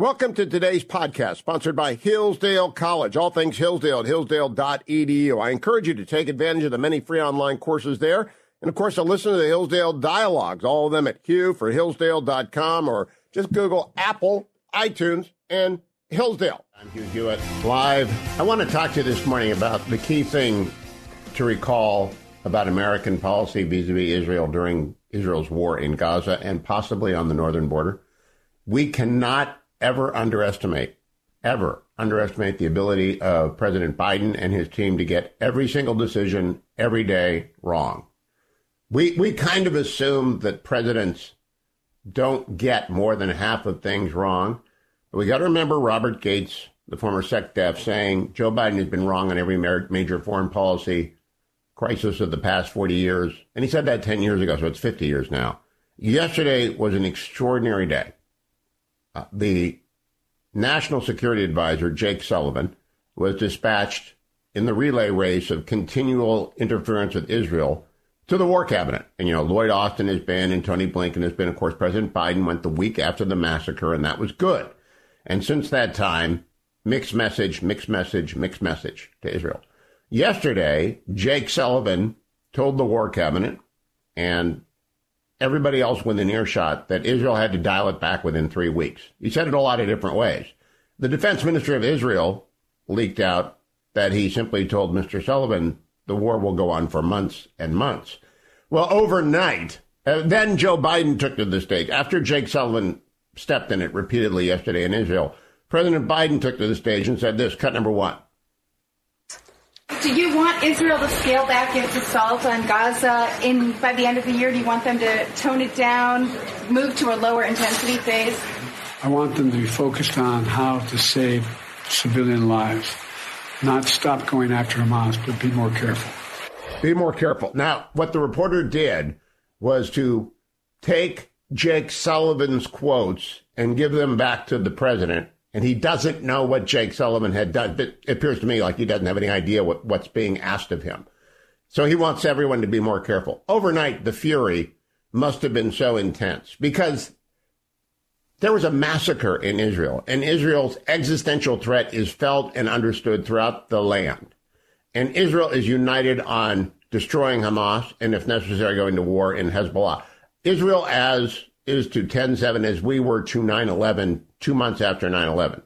Welcome to today's podcast, sponsored by Hillsdale College. All things Hillsdale at hillsdale.edu. I encourage you to take advantage of the many free online courses there. And of course, to listen to the Hillsdale dialogues, all of them at Hugh for Hillsdale.com or just Google Apple, iTunes, and Hillsdale. I'm Hugh Hewitt, live. I want to talk to you this morning about the key thing to recall about American policy vis-a-vis Israel during Israel's war in Gaza and possibly on the northern border. We cannot ever underestimate, ever underestimate the ability of President Biden and his team to get every single decision every day wrong. We, we kind of assume that presidents don't get more than half of things wrong. But we got to remember Robert Gates, the former SecDef, saying Joe Biden has been wrong on every major foreign policy crisis of the past 40 years. And he said that 10 years ago, so it's 50 years now. Yesterday was an extraordinary day. Uh, the National Security Advisor, Jake Sullivan, was dispatched in the relay race of continual interference with Israel to the War Cabinet. And, you know, Lloyd Austin has been, and Tony Blinken has been. Of course, President Biden went the week after the massacre, and that was good. And since that time, mixed message, mixed message, mixed message to Israel. Yesterday, Jake Sullivan told the War Cabinet and everybody else within earshot that Israel had to dial it back within three weeks. He said it a lot of different ways. The defense minister of Israel leaked out that he simply told Mr. Sullivan the war will go on for months and months. Well, overnight, uh, then Joe Biden took to the stage. After Jake Sullivan stepped in it repeatedly yesterday in Israel, President Biden took to the stage and said this cut number one. Do you want Israel to scale back its assault on Gaza in by the end of the year? Do you want them to tone it down, move to a lower intensity phase? I want them to be focused on how to save civilian lives, not stop going after Hamas, but be more careful. Be more careful. Now, what the reporter did was to take Jake Sullivan's quotes and give them back to the president and he doesn't know what Jake Sullivan had done. It appears to me like he doesn't have any idea what, what's being asked of him. So he wants everyone to be more careful. Overnight, the fury must have been so intense because there was a massacre in Israel, and Israel's existential threat is felt and understood throughout the land. And Israel is united on destroying Hamas and, if necessary, going to war in Hezbollah. Israel, as is to 10 7 as we were to 9 11 two months after 9 11.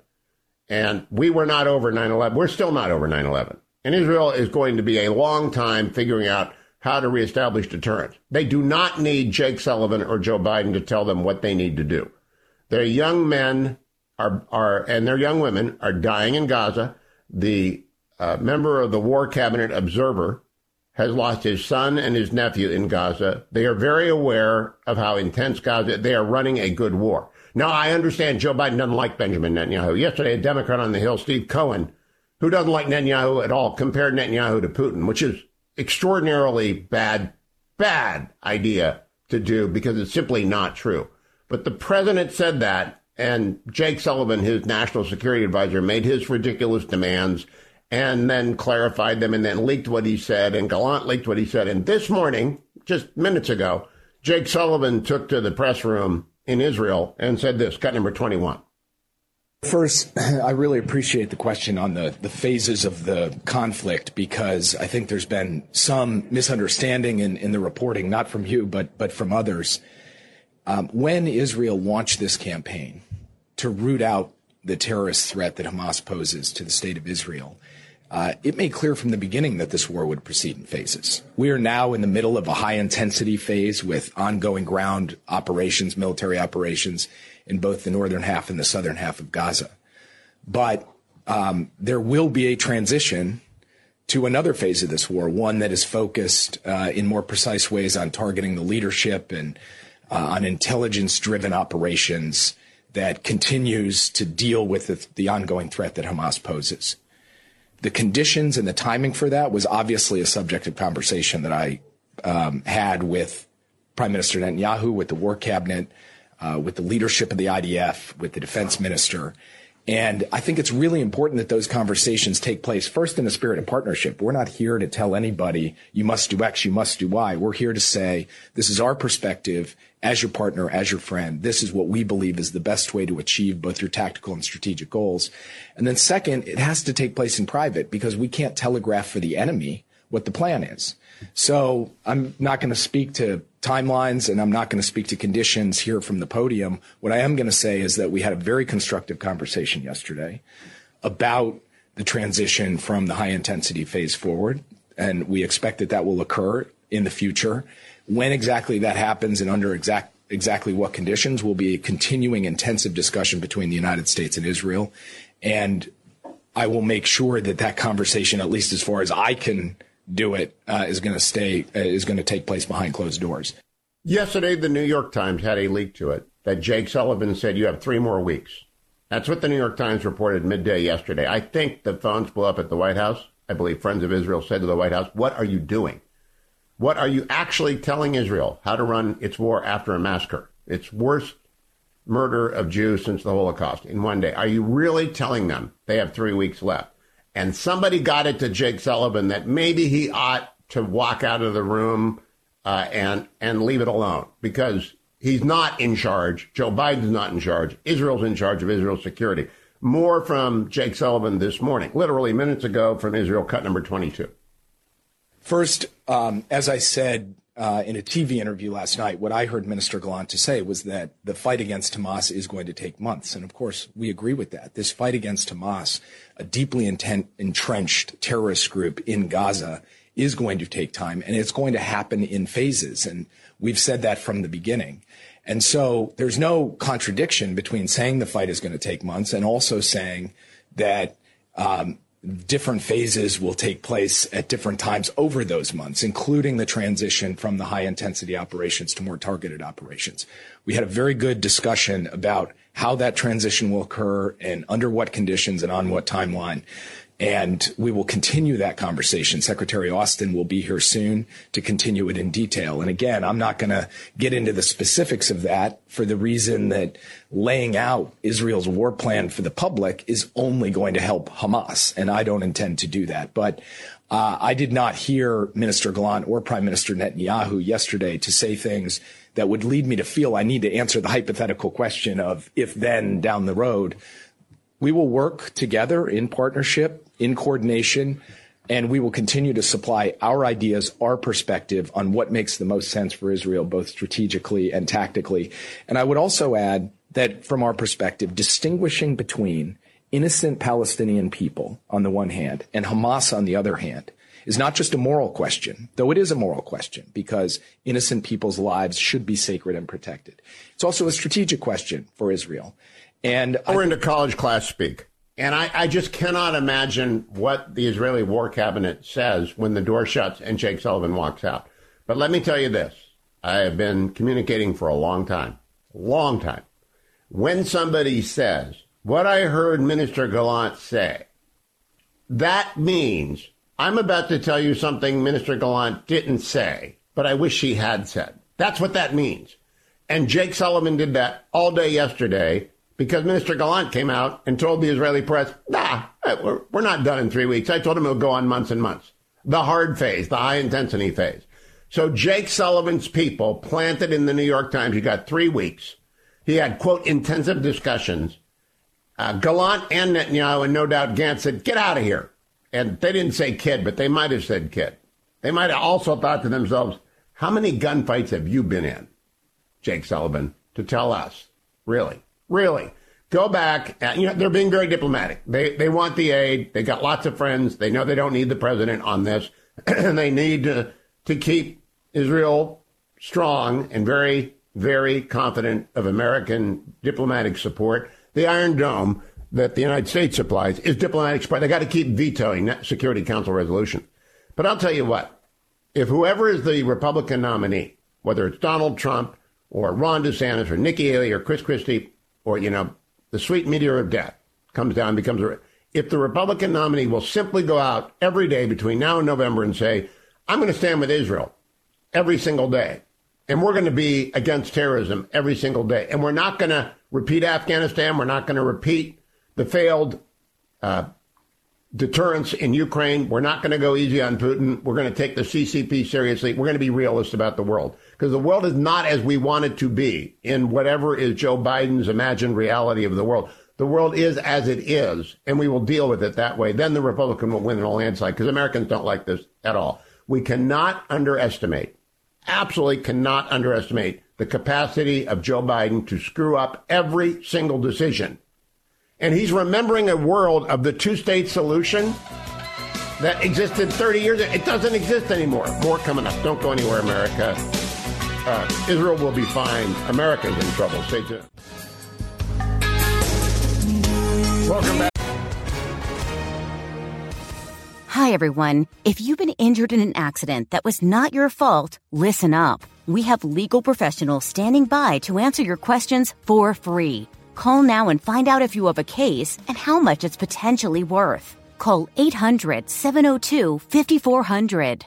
And we were not over 9 11. We're still not over 9 11. And Israel is going to be a long time figuring out how to reestablish deterrence. They do not need Jake Sullivan or Joe Biden to tell them what they need to do. Their young men are, are and their young women are dying in Gaza. The uh, member of the War Cabinet Observer has lost his son and his nephew in Gaza. They are very aware of how intense Gaza. They are running a good war. Now I understand Joe Biden doesn't like Benjamin Netanyahu. Yesterday, a Democrat on the Hill, Steve Cohen, who doesn't like Netanyahu at all, compared Netanyahu to Putin, which is extraordinarily bad, bad idea to do because it's simply not true. But the president said that, and Jake Sullivan, his national security advisor, made his ridiculous demands and then clarified them and then leaked what he said, and Gallant leaked what he said. And this morning, just minutes ago, Jake Sullivan took to the press room in Israel and said this, cut number 21. First, I really appreciate the question on the, the phases of the conflict because I think there's been some misunderstanding in, in the reporting, not from you, but, but from others. Um, when Israel launched this campaign to root out the terrorist threat that Hamas poses to the state of Israel, uh, it made clear from the beginning that this war would proceed in phases. We are now in the middle of a high intensity phase with ongoing ground operations, military operations in both the northern half and the southern half of Gaza. But um, there will be a transition to another phase of this war, one that is focused uh, in more precise ways on targeting the leadership and uh, on intelligence driven operations that continues to deal with the, the ongoing threat that Hamas poses. The conditions and the timing for that was obviously a subject of conversation that I um, had with Prime Minister Netanyahu, with the War Cabinet, uh, with the leadership of the IDF, with the defense minister. And I think it's really important that those conversations take place first in a spirit of partnership. We're not here to tell anybody you must do X, you must do Y. We're here to say this is our perspective as your partner, as your friend. This is what we believe is the best way to achieve both your tactical and strategic goals. And then second, it has to take place in private because we can't telegraph for the enemy what the plan is. So I'm not going to speak to timelines and I'm not going to speak to conditions here from the podium. What I am going to say is that we had a very constructive conversation yesterday about the transition from the high intensity phase forward. And we expect that that will occur in the future. When exactly that happens and under exact exactly what conditions will be a continuing intensive discussion between the United States and Israel. And I will make sure that that conversation, at least as far as I can do it uh, is going to stay uh, is going to take place behind closed doors. Yesterday, the New York Times had a leak to it that Jake Sullivan said you have three more weeks. That's what the New York Times reported midday yesterday. I think the phones blew up at the White House. I believe Friends of Israel said to the White House, "What are you doing? What are you actually telling Israel how to run its war after a massacre? Its worst murder of Jews since the Holocaust in one day. Are you really telling them they have three weeks left?" And somebody got it to Jake Sullivan that maybe he ought to walk out of the room uh, and and leave it alone because he's not in charge. Joe Biden's not in charge. Israel's in charge of Israel's security. More from Jake Sullivan this morning, literally minutes ago from Israel, cut number 22. First, um, as I said uh, in a TV interview last night, what I heard Minister Gallant to say was that the fight against Hamas is going to take months. And of course, we agree with that. This fight against Hamas, a deeply intent, entrenched terrorist group in Gaza, is going to take time and it's going to happen in phases. And we've said that from the beginning. And so there's no contradiction between saying the fight is going to take months and also saying that um, different phases will take place at different times over those months, including the transition from the high intensity operations to more targeted operations. We had a very good discussion about how that transition will occur and under what conditions and on what timeline. And we will continue that conversation. Secretary Austin will be here soon to continue it in detail. And again, I'm not going to get into the specifics of that for the reason that laying out Israel's war plan for the public is only going to help Hamas. And I don't intend to do that. But uh, I did not hear Minister Gallant or Prime Minister Netanyahu yesterday to say things that would lead me to feel I need to answer the hypothetical question of if then down the road. We will work together in partnership in coordination, and we will continue to supply our ideas, our perspective on what makes the most sense for Israel, both strategically and tactically. And I would also add that from our perspective, distinguishing between innocent Palestinian people on the one hand and Hamas on the other hand is not just a moral question, though it is a moral question because innocent people's lives should be sacred and protected. It's also a strategic question for Israel. And we're into college class speak. And I, I, just cannot imagine what the Israeli war cabinet says when the door shuts and Jake Sullivan walks out. But let me tell you this I have been communicating for a long time, long time. When somebody says, what I heard Minister Gallant say, that means I'm about to tell you something Minister Gallant didn't say, but I wish he had said. That's what that means. And Jake Sullivan did that all day yesterday because Minister Gallant came out and told the Israeli press, nah, we're, we're not done in three weeks. I told him it'll go on months and months. The hard phase, the high intensity phase. So Jake Sullivan's people planted in the New York Times. He got three weeks. He had, quote, intensive discussions. Uh, Gallant and Netanyahu, and no doubt Gantz said, get out of here. And they didn't say kid, but they might have said kid. They might have also thought to themselves, how many gunfights have you been in, Jake Sullivan, to tell us? Really? Really. Go back. And, you know, they're being very diplomatic. They, they want the aid. They got lots of friends. They know they don't need the president on this. and they need to, to keep Israel strong and very, very confident of American diplomatic support. The Iron Dome that the United States supplies is diplomatic support. They got to keep vetoing that Security Council resolution. But I'll tell you what, if whoever is the Republican nominee, whether it's Donald Trump or Ron DeSantis or Nikki Haley or Chris Christie, or, you know, the sweet meteor of death comes down, becomes a, if the Republican nominee will simply go out every day between now and November and say, I'm going to stand with Israel every single day. And we're going to be against terrorism every single day. And we're not going to repeat Afghanistan. We're not going to repeat the failed uh, deterrence in Ukraine. We're not going to go easy on Putin. We're going to take the CCP seriously. We're going to be realists about the world because the world is not as we want it to be in whatever is Joe Biden's imagined reality of the world. The world is as it is, and we will deal with it that way. Then the Republican will win in a landslide because Americans don't like this at all. We cannot underestimate, absolutely cannot underestimate the capacity of Joe Biden to screw up every single decision. And he's remembering a world of the two state solution that existed 30 years ago. It doesn't exist anymore. More coming up. Don't go anywhere, America. Uh, Israel will be fine. America's in trouble. Stay tuned. Welcome back. Hi, everyone. If you've been injured in an accident that was not your fault, listen up. We have legal professionals standing by to answer your questions for free. Call now and find out if you have a case and how much it's potentially worth. Call 800 702 5400.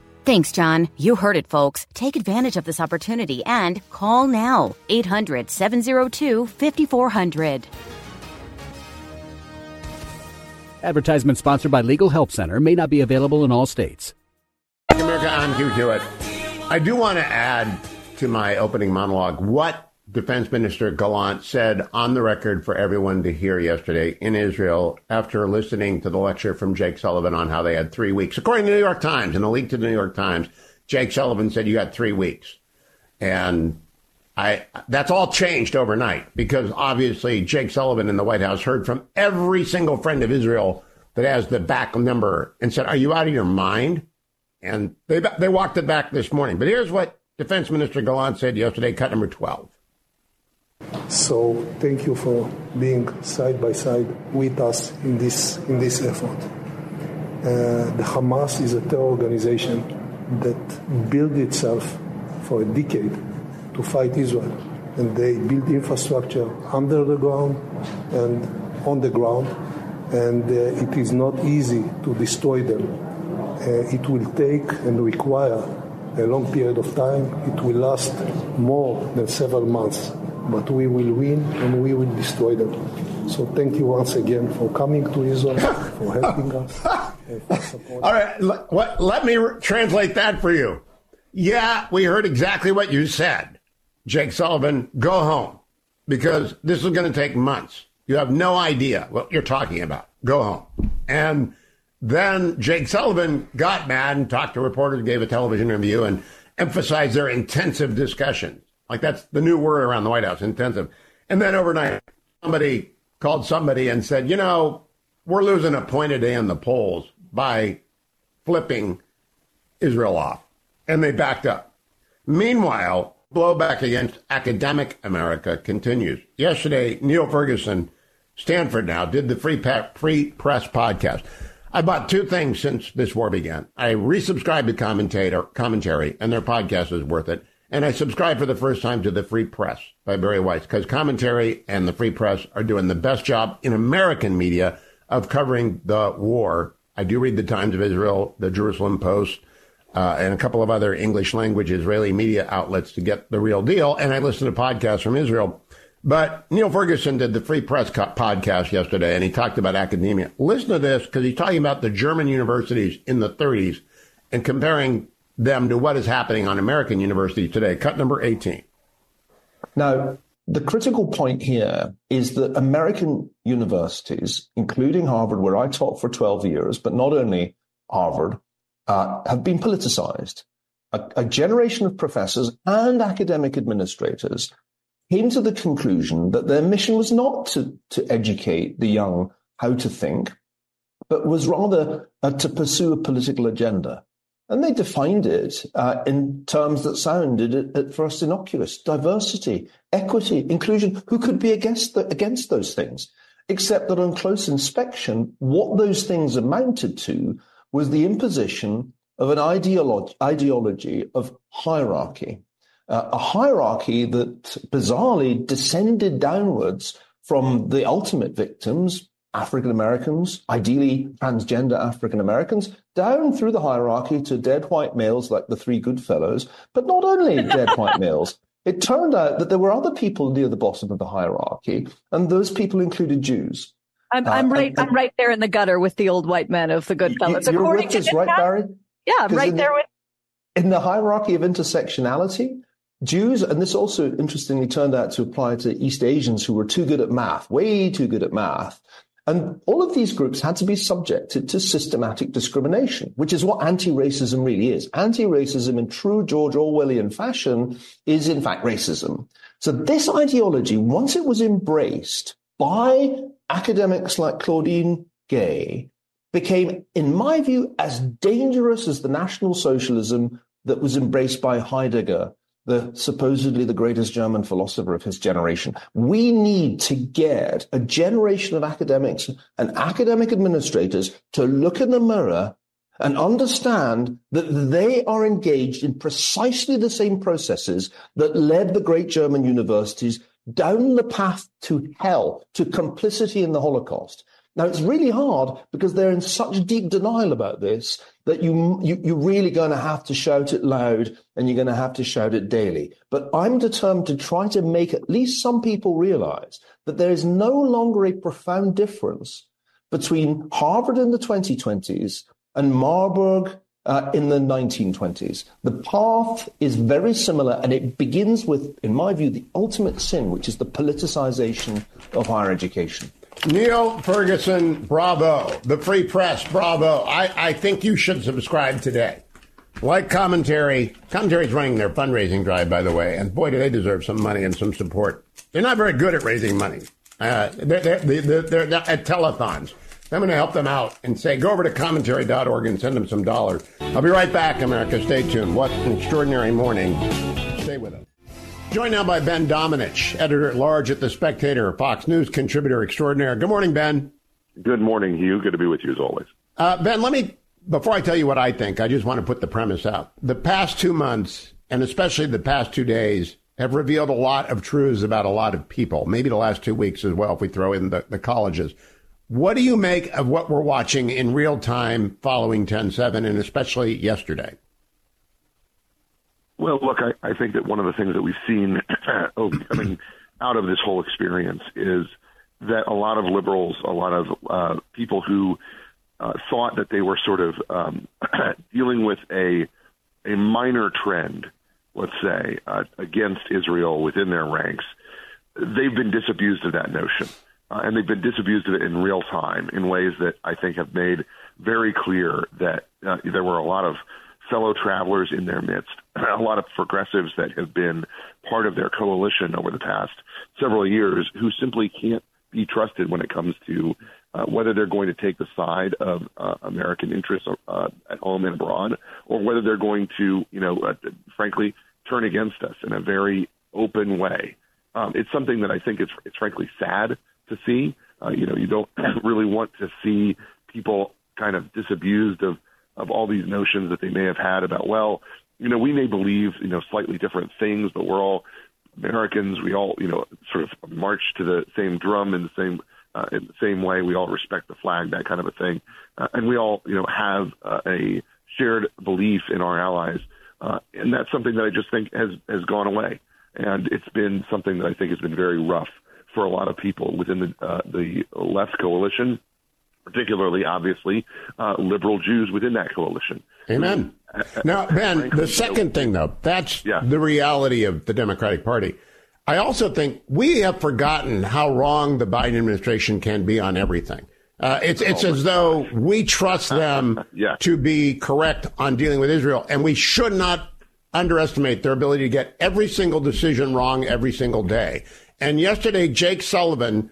Thanks, John. You heard it, folks. Take advantage of this opportunity and call now 800 702 5400. Advertisement sponsored by Legal Help Center may not be available in all states. America, I'm Hugh Hewitt. I do want to add to my opening monologue what Defense Minister Gallant said on the record for everyone to hear yesterday in Israel after listening to the lecture from Jake Sullivan on how they had three weeks. According to the New York Times, in a leak to the New York Times, Jake Sullivan said you got three weeks. And I that's all changed overnight because obviously Jake Sullivan in the White House heard from every single friend of Israel that has the back number and said, "Are you out of your mind?" And they they walked it back this morning. But here's what Defense Minister Gallant said yesterday, cut number 12. So thank you for being side by side with us in this in this effort. Uh, the Hamas is a terror organization that built itself for a decade to fight Israel, and they build infrastructure under the ground and on the ground, and uh, it is not easy to destroy them. Uh, it will take and require a long period of time. It will last more than several months but we will win and we will destroy them. So thank you once again for coming to Israel, for helping us. All right, let, let me re- translate that for you. Yeah, we heard exactly what you said. Jake Sullivan, go home because this is going to take months. You have no idea what you're talking about. Go home. And then Jake Sullivan got mad and talked to reporters, gave a television interview, and emphasized their intensive discussions. Like that's the new word around the White House, intensive. And then overnight, somebody called somebody and said, you know, we're losing a point a day in the polls by flipping Israel off. And they backed up. Meanwhile, blowback against academic America continues. Yesterday, Niall Ferguson, Stanford now, did the Free, Press podcast. I bought two things since this war began. I resubscribed to commentator, commentary, and their podcast is worth it. And I subscribe for the first time to the Free Press by Bari Weiss because commentary and the Free Press are doing the best job in American media of covering the war. I do read the Times of Israel, the Jerusalem Post, uh, and a couple of other English language Israeli media outlets to get the real deal. And I listen to podcasts from Israel. But Niall Ferguson did the Free Press podcast yesterday, and he talked about academia. Listen to this because he's talking about the German universities in the 30s and comparing them to what is happening on American universities today. Cut number 18. Now, the critical point here is that American universities, including Harvard, where I taught for 12 years, but not only Harvard, uh, have been politicized. A, a generation of professors and academic administrators came to the conclusion that their mission was not to, to educate the young how to think, but was rather uh, to pursue a political agenda. And they defined it uh, in terms that sounded at, first innocuous diversity, equity, inclusion. Who could be against, the, against those things? Except that on close inspection, what those things amounted to was the imposition of an ideolo- ideology of hierarchy, uh, a hierarchy that bizarrely descended downwards from the ultimate victims, African Americans, ideally transgender African Americans, down through the hierarchy to dead white males like the three good fellows, but not only dead white males. It turned out that there were other people near the bottom of the hierarchy, and those people included Jews. I'm, I'm uh, right. And, I'm right there in the gutter with the old white men of the good fellows. You're According with us, right, Bari? Yeah, right there with. In the hierarchy of intersectionality, Jews, and this also interestingly turned out to apply to East Asians who were too good at math, way too good at math, and all of these groups had to be subjected to systematic discrimination, which is what anti-racism really is. Anti-racism in true George Orwellian fashion is in fact racism. So this ideology, once it was embraced by academics like Claudine Gay, became, in my view, as dangerous as the National Socialism that was embraced by Heidegger the supposedly the greatest German philosopher of his generation. We need to get a generation of academics and academic administrators to look in the mirror and understand that they are engaged in precisely the same processes that led the great German universities down the path to hell, to complicity in the Holocaust. Now it's really hard because they're in such deep denial about this that you, you you're really going to have to shout it loud and you're going to have to shout it daily. But I'm determined to try to make at least some people realize that there is no longer a profound difference between Harvard in the 2020s and Marburg uh, in the 1920s. The path is very similar, and it begins with, in my view, the ultimate sin, which is the politicization of higher education. Niall Ferguson, bravo. The Free Press, bravo. I, I think you should subscribe today. Like commentary. Commentary's running their fundraising drive, by the way, and boy, do they deserve some money and some support. They're not very good at raising money. Uh, they're, they're, they're, they're, at telethons. I'm going to help them out and say, go over to commentary.org and send them some dollars. I'll be right back, America. Stay tuned. What an extraordinary morning. Stay with us. Joined now by Ben Domenech, editor at large at The Spectator, Fox News contributor extraordinaire. Good morning, Ben. Good morning, Hugh. Good to be with you as always. Uh, ben, let me, before I tell you what I think, I just want to put the premise out. The past two months, and especially the past two days, have revealed a lot of truths about a lot of people, maybe the last two weeks as well, if we throw in the, the colleges. What do you make of what we're watching in real time following 10 7 and especially yesterday? Well, look, I, I think that one of the things that we've seen coming out of this whole experience is that a lot of liberals, a lot of uh, people who uh, thought that they were sort of um, dealing with a a minor trend, let's say, uh, against Israel within their ranks, they've been disabused of that notion. Uh, and they've been disabused of it in real time in ways that I think have made very clear that uh, there were a lot of fellow travelers in their midst, a lot of progressives that have been part of their coalition over the past several years who simply can't be trusted when it comes to uh, whether they're going to take the side of uh, American interests uh, at home and abroad, or whether they're going to, you know, uh, frankly, turn against us in a very open way. Um, it's something that I think it's, it's frankly sad to see. Uh, you know, you don't really want to see people kind of disabused of of all these notions that they may have had about, well, you know, we may believe, you know, slightly different things, but we're all Americans. We all, you know, sort of march to the same drum in the same uh, in the same way. We all respect the flag, that kind of a thing, uh, and we all, you know, have uh, a shared belief in our allies, uh, and that's something that I just think has has gone away, and it's been something that I think has been very rough for a lot of people within the uh, the left coalition particularly, obviously, uh, liberal Jews within that coalition. Amen. Now, Ben, the second thing, though, that's yeah. the reality of the Democratic Party. I also think we have forgotten how wrong the Biden administration can be on everything. Uh, it's it's as though we trust them yeah. to be correct on dealing with Israel, and we should not underestimate their ability to get every single decision wrong every single day. And yesterday, Jake Sullivan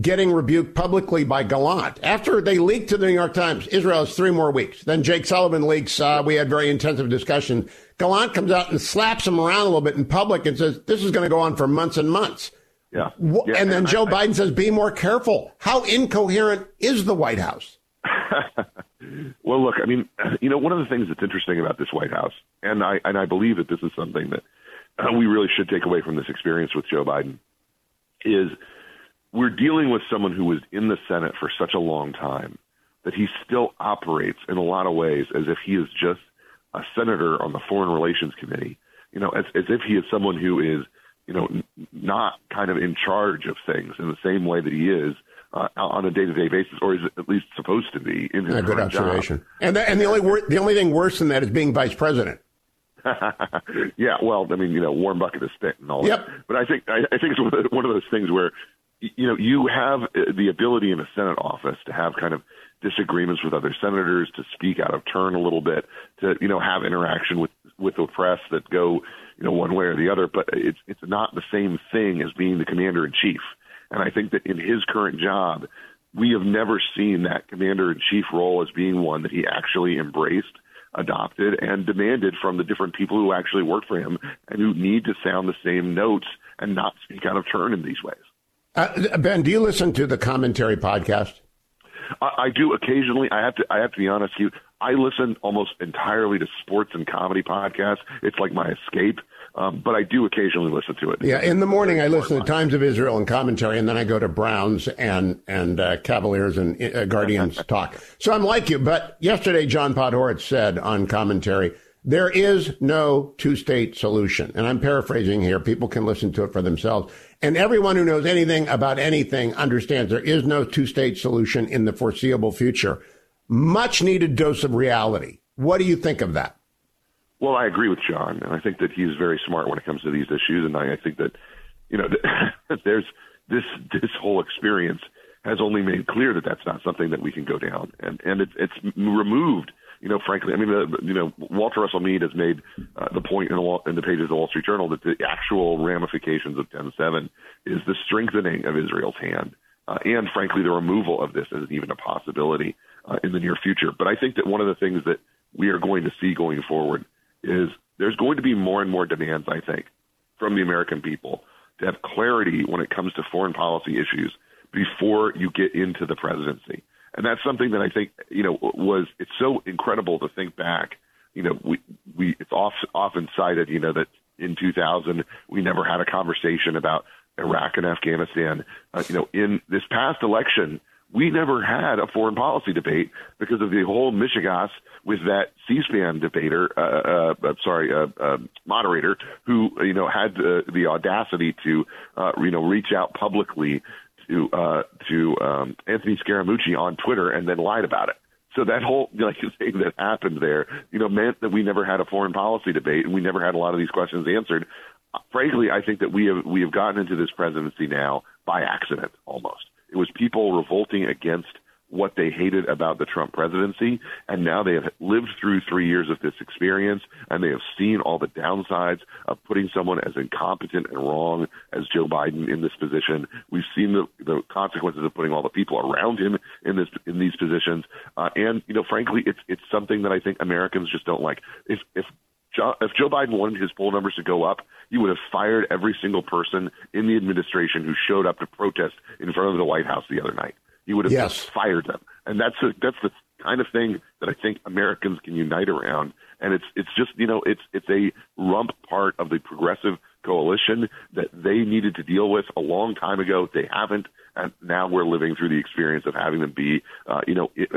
getting rebuked publicly by Gallant. After they leaked to the New York Times, Israel has three more weeks. Then Jake Sullivan leaks. Uh, we had very intensive discussion. Gallant comes out and slaps him around a little bit in public and says, this is going to go on for months and months. Yeah. yeah and then and Joe I, Biden says, be more careful. How incoherent is the White House? well, look, I mean, you know, one of the things that's interesting about this White House, and I, and I believe that this is something that uh, we really should take away from this experience with Joe Biden, is – we're dealing with someone who was in the Senate for such a long time that he still operates in a lot of ways as if he is just a senator on the Foreign Relations Committee. You know, as, as if he is someone who is, you know, n- not kind of in charge of things in the same way that he is uh, on a day-to-day basis, or is at least supposed to be in his yeah, good observation. Job. And the, and the only wor- the only thing worse than that is being vice president. yeah, well, I mean, you know, warm bucket of spit and all yep. that. But I think I, I think it's one of those things where you know, you have uh, the ability in a Senate office to have kind of disagreements with other senators, to speak out of turn a little bit, to you know have interaction with with the press that go you know one way or the other. But it's it's not the same thing as being the commander in chief. And I think that in his current job, we have never seen that commander in chief role as being one that he actually embraced adopted and demanded from the different people who actually work for him and who need to sound the same notes and not speak out of turn in these ways. Uh, ben, do you listen to the commentary podcast? I, I, do occasionally. I have to. I have to be honest. You, I listen almost entirely to sports and comedy podcasts. It's like my escape. Um, but I do occasionally listen to it. Yeah, in the morning I listen to Times of Israel and commentary, and then I go to Browns and and uh, Cavaliers and uh, Guardians talk. So I'm like you. But yesterday, John Podhoretz said on commentary there is no two state solution. And I'm paraphrasing here. People can listen to it for themselves. And everyone who knows anything about anything understands there is no two state solution in the foreseeable future. Much needed dose of reality. What do you think of that? Well, I agree with John, and I think that he's very smart when it comes to these issues. And I, I think that, you know, there's this this whole experience has only made clear that that's not something that we can go down, and and it's it's removed you know, frankly, I mean, the, you know, Walter Russell Mead has made uh, the point in the, in the pages of the Wall Street Journal that the actual ramifications of 10-7 is the strengthening of Israel's hand, uh, and frankly, the removal of this as even a possibility uh, in the near future. But I think that one of the things that we are going to see going forward is there's going to be more and more demands, I think, from the American people to have clarity when it comes to foreign policy issues before you get into the presidency. And that's something that I think, you know, was, it's so incredible to think back. You know, we, we, it's off, often cited, you know, that in 2000, we never had a conversation about Iraq and Afghanistan. Uh, you know, in this past election, we never had a foreign policy debate because of the whole mishigas with that C-SPAN debater, uh, uh, sorry, uh, uh, moderator who, you know, had the, the audacity to, uh, you know, reach out publicly to uh, to um, Anthony Scaramucci on Twitter and then lied about it. So that whole like thing that happened there, you know, meant that we never had a foreign policy debate and we never had a lot of these questions answered. Frankly, I think that we have we have gotten into this presidency now by accident almost. It was people revolting against what they hated about the Trump presidency. And now they have lived through three years of this experience and they have seen all the downsides of putting someone as incompetent and wrong as Joe Biden in this position. We've seen the, the consequences of putting all the people around him in this, in these positions. Uh, and, you know, frankly, it's, it's something that I think Americans just don't like. If, if if Joe Biden wanted his poll numbers to go up, he would have fired every single person in the administration who showed up to protest in front of the White House the other night. He would have yes. just fired them. And that's a, that's the kind of thing that I think Americans can unite around. And it's it's just you know it's it's a rump part of the progressive coalition that they needed to deal with a long time ago. They haven't, and now we're living through the experience of having them be, uh, you know, it,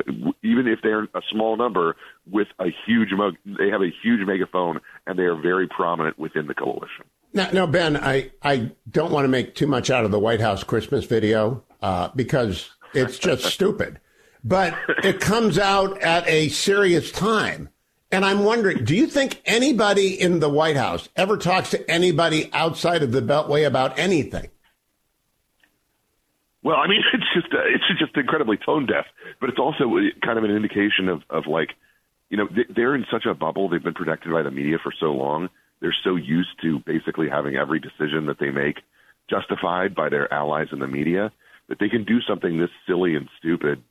even if they're a small number with a huge, they have a huge megaphone, and they are very prominent within the coalition. Now, now Ben, I I don't want to make too much out of the White House Christmas video uh, because it's just stupid. But it comes out at a serious time. And I'm wondering, do you think anybody in the White House ever talks to anybody outside of the Beltway about anything? Well, I mean, it's just uh, it's just incredibly tone deaf, but it's also kind of an indication of of like, you know, they're in such a bubble. They've been protected by the media for so long. They're so used to basically having every decision that they make justified by their allies in the media that they can do something this silly and stupid,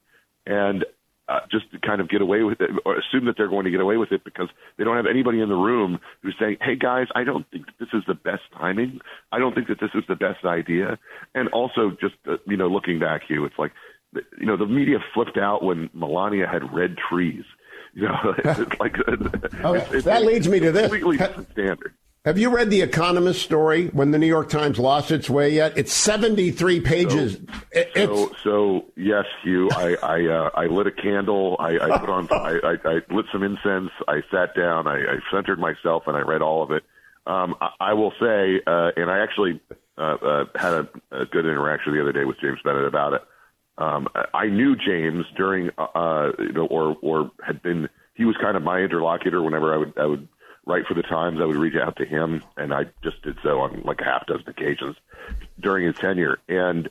and uh, just to kind of get away with it, or assume that they're going to get away with it because they don't have anybody in the room who's saying, "Hey guys, I don't think that this is the best timing. I don't think that this is the best idea." And also, just uh, you know, looking back, Hugh, it's like, you know, the media flipped out when Melania had red trees. You know, it's like oh, it's, it's, that leads me to this. Completely different standard. Have you read the Economist story when the New York Times lost its way yet? It's 73 pages. So, so, so, yes, Hugh, I, I, uh, I lit a candle. I, I put on, I, I, I, lit some incense. I sat down. I, I centered myself and I read all of it. Um, I, I will say, uh, and I actually, uh, uh, had a, a good interaction the other day with James Bennet about it. Um, I knew James during, uh, you know, or, or had been, he was kind of my interlocutor whenever I would, I would write for the Times, I would reach out to him, and I just did so on like a half dozen occasions during his tenure. And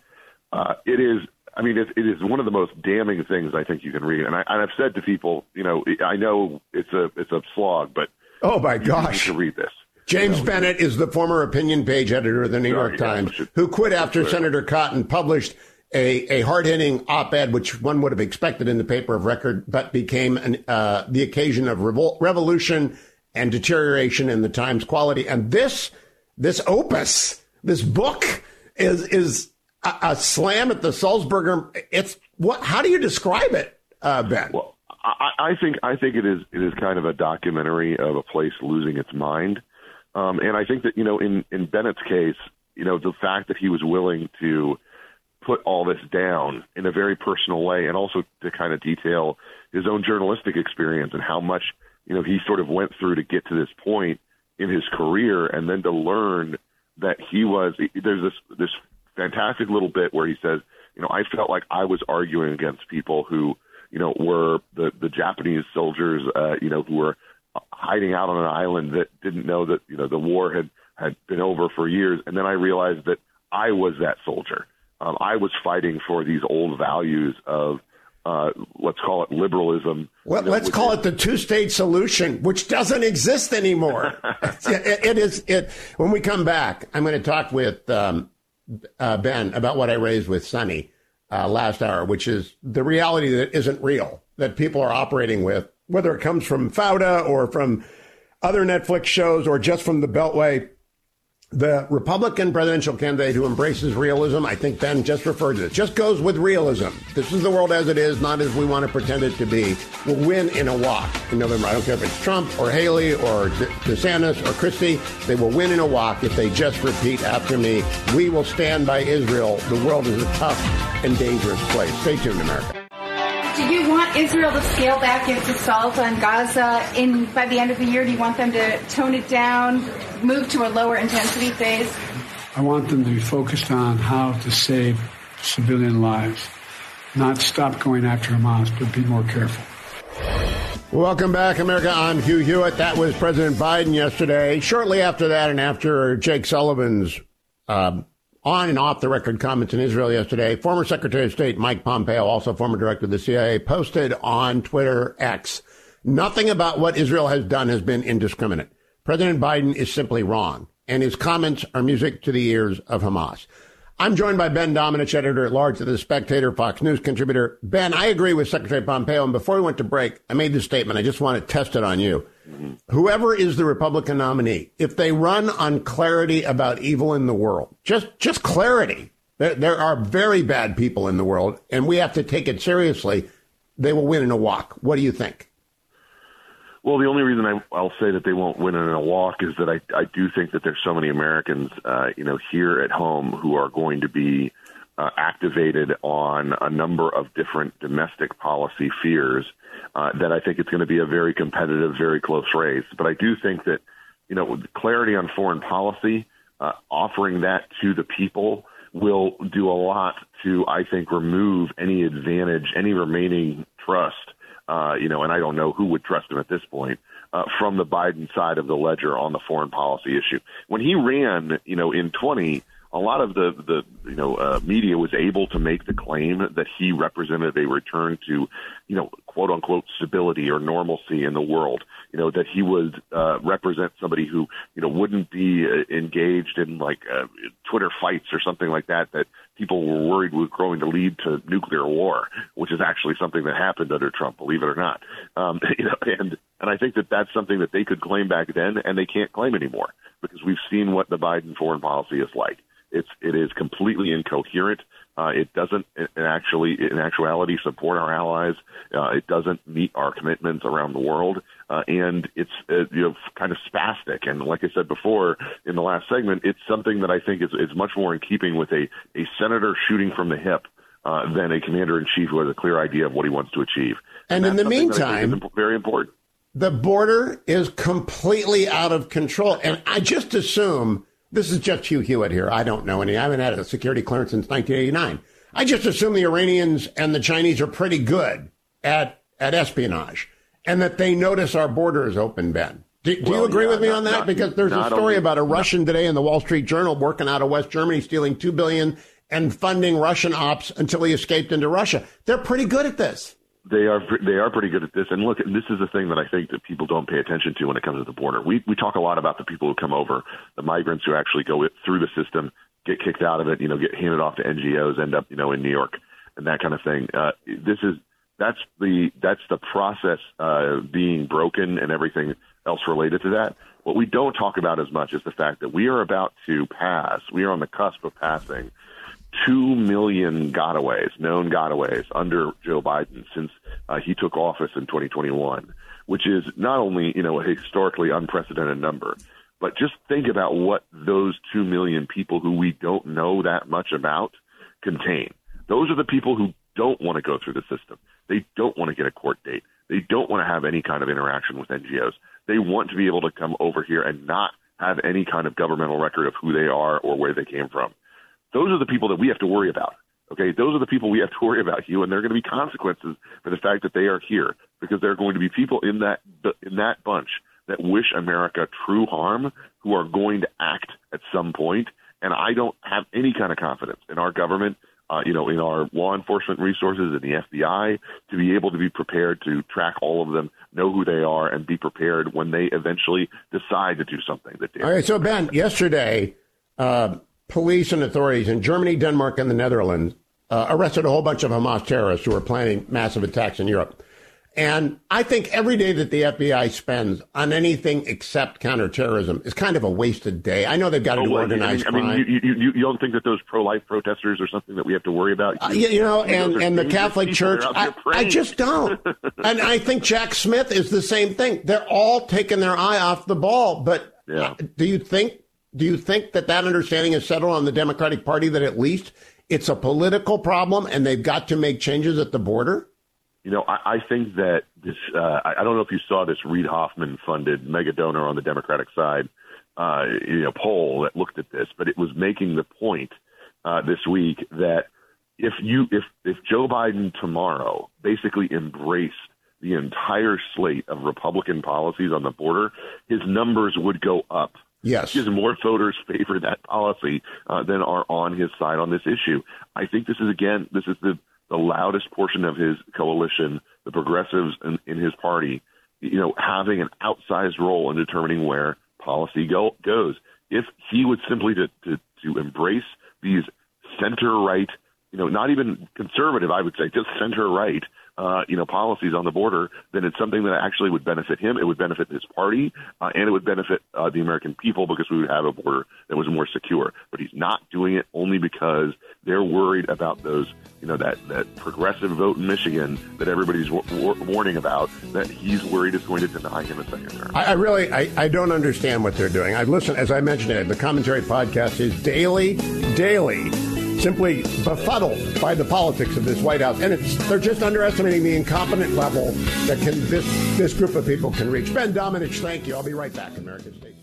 uh, it is, I mean, it, it is one of the most damning things I think you can read. And, I, and I've said to people, you know, I know it's a it's a slog, but oh my gosh, to read this. James you know, Bennet is the former opinion page editor of the New York Times, yeah, who quit after Senator Cotton published a, a hard hitting op ed, which one would have expected in the paper of record, but became an, uh, the occasion of revol- revolution and deterioration in the Times quality. And this, this opus, this book is, is a, a slam at the Sulzberger. It's what, how do you describe it, uh, Ben? Well, I, I think, I think it is, it is kind of a documentary of a place losing its mind. Um, and I think that, you know, in, in Bennet's case, you know, the fact that he was willing to put all this down in a very personal way and also to kind of detail his own journalistic experience and how much you know, he sort of went through to get to this point in his career and then to learn that he was there's this this fantastic little bit where he says, you know, I felt like I was arguing against people who, you know, were the the Japanese soldiers, uh, you know, who were hiding out on an island that didn't know that, you know, the war had had been over for years and then I realized that I was that soldier. Um, I was fighting for these old values of uh, let's call it liberalism. Well, you know, let's call is, it the two-state solution, which doesn't exist anymore. it, it is it. When we come back, I'm going to talk with um, uh, Ben about what I raised with Sonny uh, last hour, which is the reality that isn't real that people are operating with, whether it comes from Fauda or from other Netflix shows or just from the Beltway the Republican presidential candidate who embraces realism, I think Ben just referred to it, just goes with realism. This is the world as it is, not as we want to pretend it to be, will win in a walk in November. I don't care if it's Trump or Haley or De- DeSantis or Christie, they will win in a walk if they just repeat after me, we will stand by Israel. The world is a tough and dangerous place. Stay tuned, America. Do you want Israel to scale back its assault on Gaza in by the end of the year? Do you want them to tone it down, move to a lower intensity phase? I want them to be focused on how to save civilian lives, not stop going after Hamas, but be more careful. Welcome back, America. I'm Hugh Hewitt. That was President Biden yesterday. Shortly after that, and after Jake Sullivan's uh, on and off the record comments in Israel yesterday, former Secretary of State Mike Pompeo, also former director of the CIA, posted on Twitter X, nothing about what Israel has done has been indiscriminate. President Biden is simply wrong, and his comments are music to the ears of Hamas. I'm joined by Ben Domenech, editor at large of The Spectator, Fox News contributor. Ben, I agree with Secretary Pompeo, and before we went to break, I made this statement. I just want to test it on you. Whoever is the Republican nominee, if they run on clarity about evil in the world, just just clarity, there, there are very bad people in the world, and we have to take it seriously. They will win in a walk. What do you think? Well, the only reason I, I'll say that they won't win in a walk is that I, I do think that there's so many Americans, uh, you know, here at home who are going to be uh, activated on a number of different domestic policy fears uh, that I think it's going to be a very competitive, very close race. But I do think that, you know, clarity on foreign policy, uh, offering that to the people will do a lot to, I think, remove any advantage, any remaining trust, uh, you know, and I don't know who would trust him at this point, uh, from the Biden side of the ledger on the foreign policy issue. When he ran, you know, in 20, a lot of the the you know uh, media was able to make the claim that he represented a return to you know quote unquote stability or normalcy in the world. You know that he would uh, represent somebody who you know wouldn't be uh, engaged in like uh, Twitter fights or something like that that people were worried was going to lead to nuclear war, which is actually something that happened under Trump, believe it or not. Um, you know, and and I think that that's something that they could claim back then, and they can't claim anymore because we've seen what the Biden foreign policy is like. It's it is completely incoherent. Uh, it doesn't in actually in actuality support our allies. Uh, it doesn't meet our commitments around the world, uh, and it's uh, you know kind of spastic. And like I said before in the last segment, it's something that I think is is much more in keeping with a a senator shooting from the hip. Uh, than a commander in chief who has a clear idea of what he wants to achieve. And, and in the meantime, very important. The border is completely out of control, and I just assume this is just Hugh Hewitt here. I don't know any. I haven't had a security clearance since 1989. I just assume the Iranians and the Chinese are pretty good at at espionage, and that they notice our border is open. Ben, do, do well, you agree yeah, with me not, on that? Not, because there's a story only, about a Russian today in the Wall Street Journal working out of West Germany, stealing two billion and funding Russian ops until he escaped into Russia. They're pretty good at this. They are they are pretty good at this, and look, this is the thing that I think that people don't pay attention to when it comes to the border. We we talk a lot about the people who come over, the migrants who actually go through the system, get kicked out of it, you know, get handed off to NGOs, end up you know in New York, and that kind of thing. Uh, this is that's the that's the process uh, being broken and everything else related to that. What we don't talk about as much is the fact that we are about to pass. We are on the cusp of passing 2 million gotaways, known gotaways, under Joe Biden since uh, he took office in 2021, which is not only, you know, a historically unprecedented number, but just think about what those 2 million people who we don't know that much about contain. Those are the people who don't want to go through the system. They don't want to get a court date. They don't want to have any kind of interaction with NGOs. They want to be able to come over here and not have any kind of governmental record of who they are or where they came from. Those are the people that we have to worry about. Okay, those are the people we have to worry about, Hugh, and there are going to be consequences for the fact that they are here because there are going to be people in that in that bunch that wish America true harm who are going to act at some point. And I don't have any kind of confidence in our government, uh, you know, in our law enforcement resources, in the FBI, to be able to be prepared to track all of them, know who they are, and be prepared when they eventually decide to do something that. All right. So Ben, yesterday. Uh, police and authorities in Germany, Denmark, and the Netherlands uh, arrested a whole bunch of Hamas terrorists who were planning massive attacks in Europe. And I think every day that the FBI spends on anything except counterterrorism is kind of a wasted day. I know they've got to oh, do organized I mean, crime. I mean, you, you, you, don't think that those pro-life protesters are something that we have to worry about? Uh, you, uh, you know, and, and the Catholic Church, I, I just don't. and I think Jack Smith is the same thing. They're all taking their eye off the ball. But yeah. do you think do you think that that understanding is settled on the Democratic Party that at least it's a political problem and they've got to make changes at the border? You know, I, I think that this, uh, I don't know if you saw this Reid Hoffman funded mega donor on the Democratic side, uh, you know, poll that looked at this, but it was making the point uh, this week that if you, if, if Joe Biden tomorrow basically embraced the entire slate of Republican policies on the border, his numbers would go up Yes. Because more voters favor that policy uh, than are on his side on this issue. I think this is, again, this is the, the loudest portion of his coalition, the progressives in, in his party, you know, having an outsized role in determining where policy go, goes. If he would simply to, to, to embrace these center right, you know, not even conservative, I would say, just center right uh, you know, policies on the border, then it's something that actually would benefit him. It would benefit his party, uh, and it would benefit uh, the American people because we would have a border that was more secure. But he's not doing it only because they're worried about those, you know, that that progressive vote in Michigan that everybody's w- warning about. That he's worried is going to deny him a second term. I, I really, I, I don't understand what they're doing. I listen, as I mentioned, it, the commentary podcast is daily, daily simply befuddled by the politics of this White House, and they're just underestimating the incompetent level that can this this group of people can reach. Ben Domenech, thank you. I'll be right back, American Station.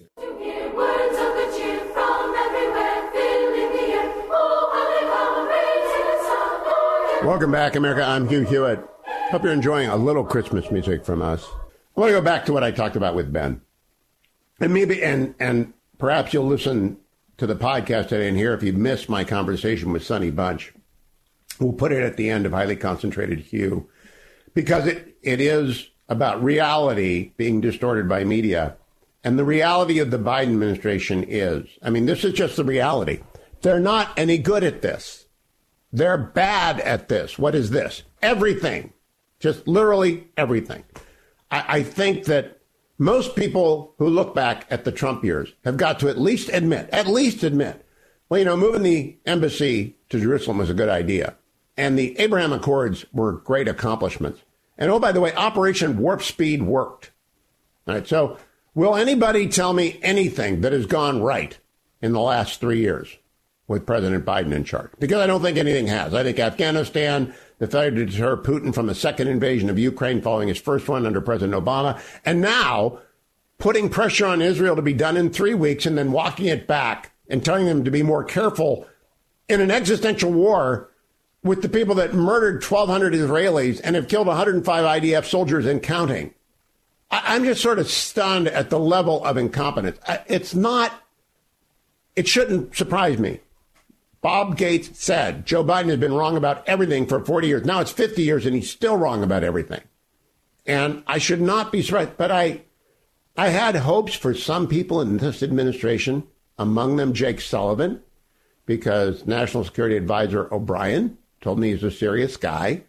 Welcome back, America. I'm Hugh Hewitt. Hope you're enjoying a little Christmas music from us. I want to go back to what I talked about with Ben, and maybe and and perhaps you'll listen to the podcast today and here if you missed my conversation with Sonny Bunch. We'll put it at the end of Highly Concentrated Hugh because it, it is about reality being distorted by media. And the reality of the Biden administration is I mean, this is just the reality. They're not any good at this. They're bad at this. What is this? Everything. Just literally everything. I, I think that most people who look back at the Trump years have got to at least admit, at least admit, well, you know, moving the embassy to Jerusalem was a good idea. And the Abraham Accords were great accomplishments. And oh, by the way, Operation Warp Speed worked. All right. So, will anybody tell me anything that has gone right in the last three years with President Biden in charge? Because I don't think anything has. I think Afghanistan, the failure to deter Putin from a second invasion of Ukraine following his first one under President Obama, and now putting pressure on Israel to be done in three weeks and then walking it back and telling them to be more careful in an existential war with the people that murdered 1,200 Israelis and have killed 105 IDF soldiers and counting. I, am just sort of stunned at the level of incompetence. It's not, it shouldn't surprise me. Bob Gates said Joe Biden has been wrong about everything for 40 years. Now it's 50 years and he's still wrong about everything. And I should not be surprised. But I, I had hopes for some people in this administration, among them Jake Sullivan, because National Security Advisor O'Brien told me he's a serious guy,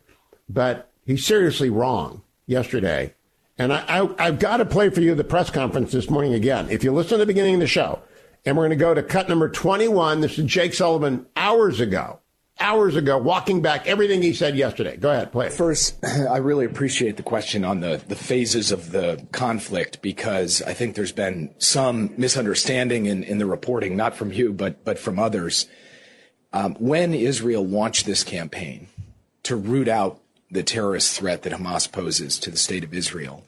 but he's seriously wrong yesterday. And I, I, have got to play for you the press conference this morning again. If you listen to the beginning of the show, and we're going to go to cut number 21. This is Jake Sullivan hours ago, hours ago, walking back everything he said yesterday. Go ahead, play it. First, I really appreciate the question on the, the phases of the conflict because I think there's been some misunderstanding in, in the reporting, not from you, but, but from others. Um, when Israel launched this campaign to root out the terrorist threat that Hamas poses to the state of Israel,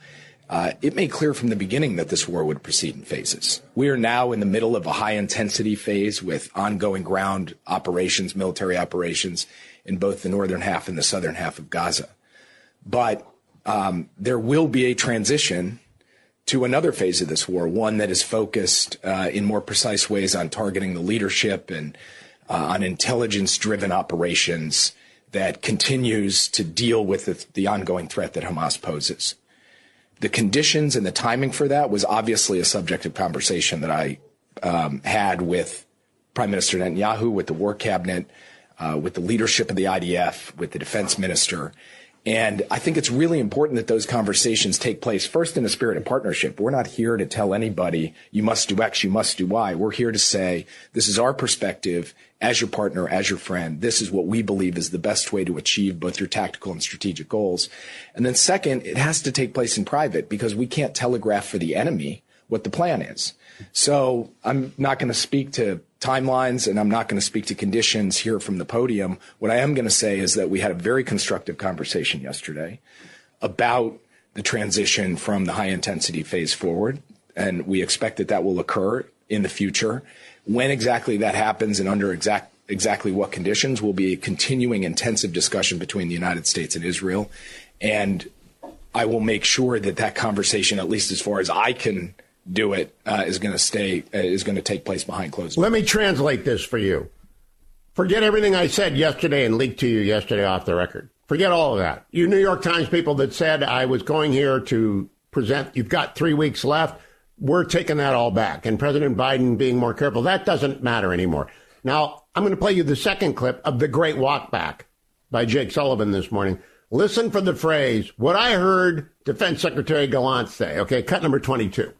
uh, it made clear from the beginning that this war would proceed in phases. We are now in the middle of a high intensity phase with ongoing ground operations, military operations in both the northern half and the southern half of Gaza. But um, there will be a transition to another phase of this war, one that is focused uh, in more precise ways on targeting the leadership and uh, on intelligence driven operations that continues to deal with the, the, ongoing threat that Hamas poses. The conditions and the timing for that was obviously a subject of conversation that I um, had with Prime Minister Netanyahu, with the War Cabinet, uh, with the leadership of the IDF, with the defense minister. And I think it's really important that those conversations take place first in a spirit of partnership. We're not here to tell anybody you must do X, you must do Y. We're here to say this is our perspective as your partner, as your friend. This is what we believe is the best way to achieve both your tactical and strategic goals. And then second, it has to take place in private because we can't telegraph for the enemy what the plan is. So I'm not going to speak to timelines and I'm not going to speak to conditions here from the podium. What I am going to say is that we had a very constructive conversation yesterday about the transition from the high intensity phase forward. And we expect that that will occur in the future. When exactly that happens and under exact exactly what conditions will be a continuing intensive discussion between the United States and Israel. And I will make sure that that conversation, at least as far as I can do it uh, is going to stay uh, is going to take place behind closed. Let me translate this for you. Forget everything I said yesterday and leaked to you yesterday off the record. Forget all of that. You New York Times people that said I was going here to present. You've got three weeks left. We're taking that all back. And President Biden being more careful. That doesn't matter anymore. Now I'm going to play you the second clip of the Great Walk Back by Jake Sullivan this morning. Listen for the phrase, what I heard Defense Secretary Gallant say. Okay, cut number 22.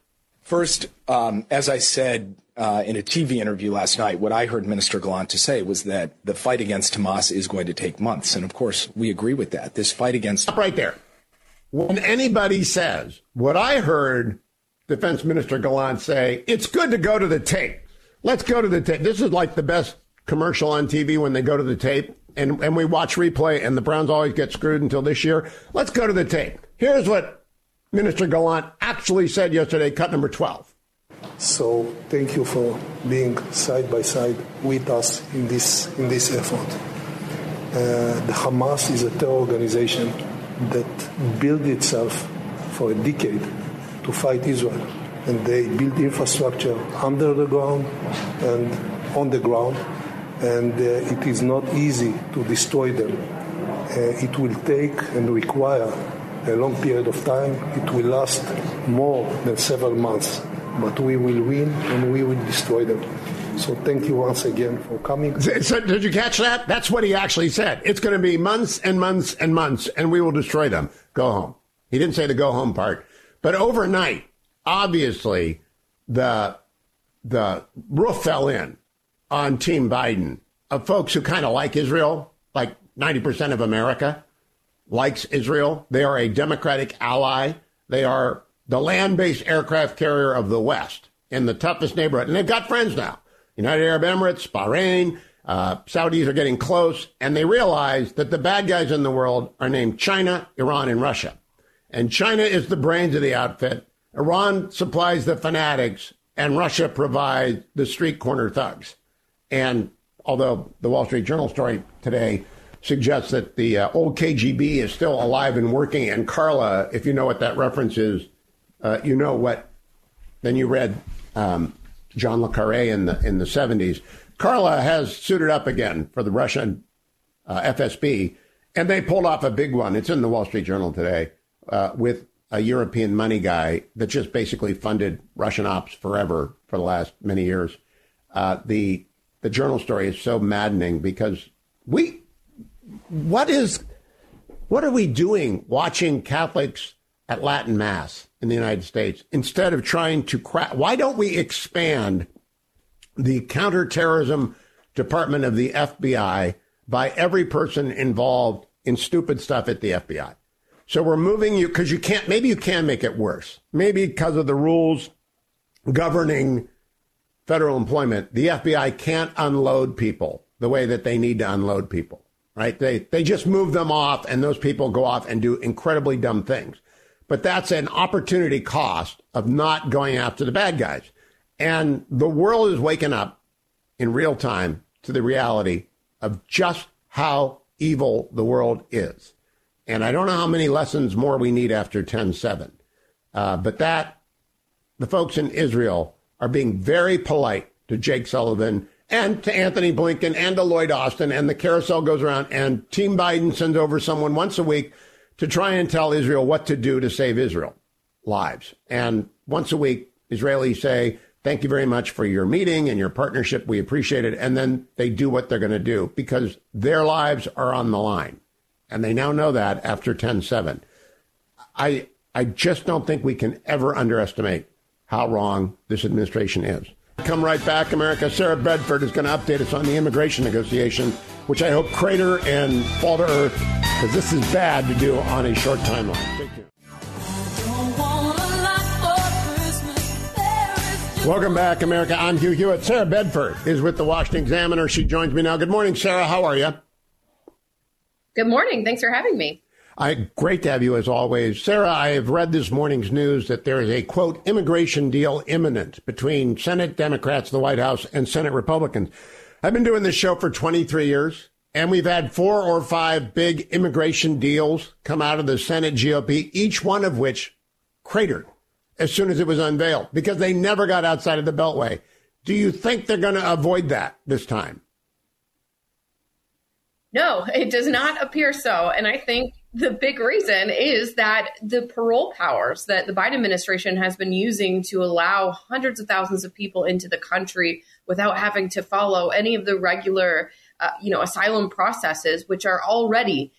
First, um, as I said uh, in a TV interview last night, what I heard Minister Gallant to say was that the fight against Hamas is going to take months. And of course, we agree with that. This fight against. Stop right there. When anybody says what I heard Defense Minister Gallant say, it's good to go to the tape. Let's go to the tape. This is like the best commercial on TV when they go to the tape and, and we watch replay and the Browns always get screwed until this year. Let's go to the tape. Here's what Minister Gallant actually said yesterday, cut number 12. So thank you for being side by side with us in this, in this effort. Uh, the Hamas is a terror organization that built itself for a decade to fight Israel. And they build infrastructure under the ground and on the ground. And uh, it is not easy to destroy them. Uh, it will take and require a long period of time. It will last more than several months, but we will win and we will destroy them. So thank you once again for coming. So, did you catch that? That's what he actually said. It's going to be months and months and months, and we will destroy them. Go home. He didn't say the go home part, but overnight, obviously, the the roof fell in on Team Biden of folks who kind of like Israel, like ninety percent of America likes Israel. They are a democratic ally. They are the land-based aircraft carrier of the West in the toughest neighborhood, and they've got friends now. United Arab Emirates, Bahrain, uh, Saudis are getting close, and they realize that the bad guys in the world are named China, Iran, and Russia. And China is the brains of the outfit. Iran supplies the fanatics, and Russia provides the street corner thugs. And although the Wall Street Journal story today suggests that the uh, old KGB is still alive and working, and Karla, if you know what that reference is, uh, you know what. Then you read um, John le Carre in the in the 70s. Karla has suited up again for the Russian uh, FSB, and they pulled off a big one. It's in the Wall Street Journal today uh, with a European money guy that just basically funded Russian ops forever for the last many years. Uh, the the journal story is so maddening because we what is what are we doing watching Catholics at Latin Mass in the United States instead of trying to crack. Why don't we expand the counterterrorism department of the FBI by every person involved in stupid stuff at the FBI? So we're moving you because you can't, maybe you can make it worse. Maybe because of the rules governing federal employment, the FBI can't unload people the way that they need to unload people, right? They, they just move them off and those people go off and do incredibly dumb things. But that's an opportunity cost of not going after the bad guys. And the world is waking up in real time to the reality of just how evil the world is. And I don't know how many lessons more we need after 10 7. Uh, but that, the folks in Israel are being very polite to Jake Sullivan and to Antony Blinken and to Lloyd Austin. And the carousel goes around, and Team Biden sends over someone once a week to try and tell Israel what to do to save Israel lives. And once a week, Israelis say, Thank you very much for your meeting and your partnership. We appreciate it. And then they do what they're going to do because their lives are on the line. And they now know that after 10 7. I, I just don't think we can ever underestimate how wrong this administration is. Come right back, America. Sarah Bedford is going to update us on the immigration negotiation, which I hope crater and fall to earth because this is bad to do on a short timeline. Welcome back, America. I'm Hugh Hewitt. Sarah Bedford is with the Washington Examiner. She joins me now. Good morning, Sarah. How are you? Good morning. Thanks for having me. I, great to have you as always. Sarah, I have read this morning's news that there is a quote immigration deal imminent between Senate Democrats, the White House, and Senate Republicans. I've been doing this show for 23 years. And we've had four or five big immigration deals come out of the Senate GOP, each one of which cratered as soon as it was unveiled because they never got outside of the Beltway. Do you think they're going to avoid that this time? No, it does not appear so. And I think the big reason is that the parole powers that the Biden administration has been using to allow hundreds of thousands of people into the country without having to follow any of the regular uh, you know, asylum processes, which are already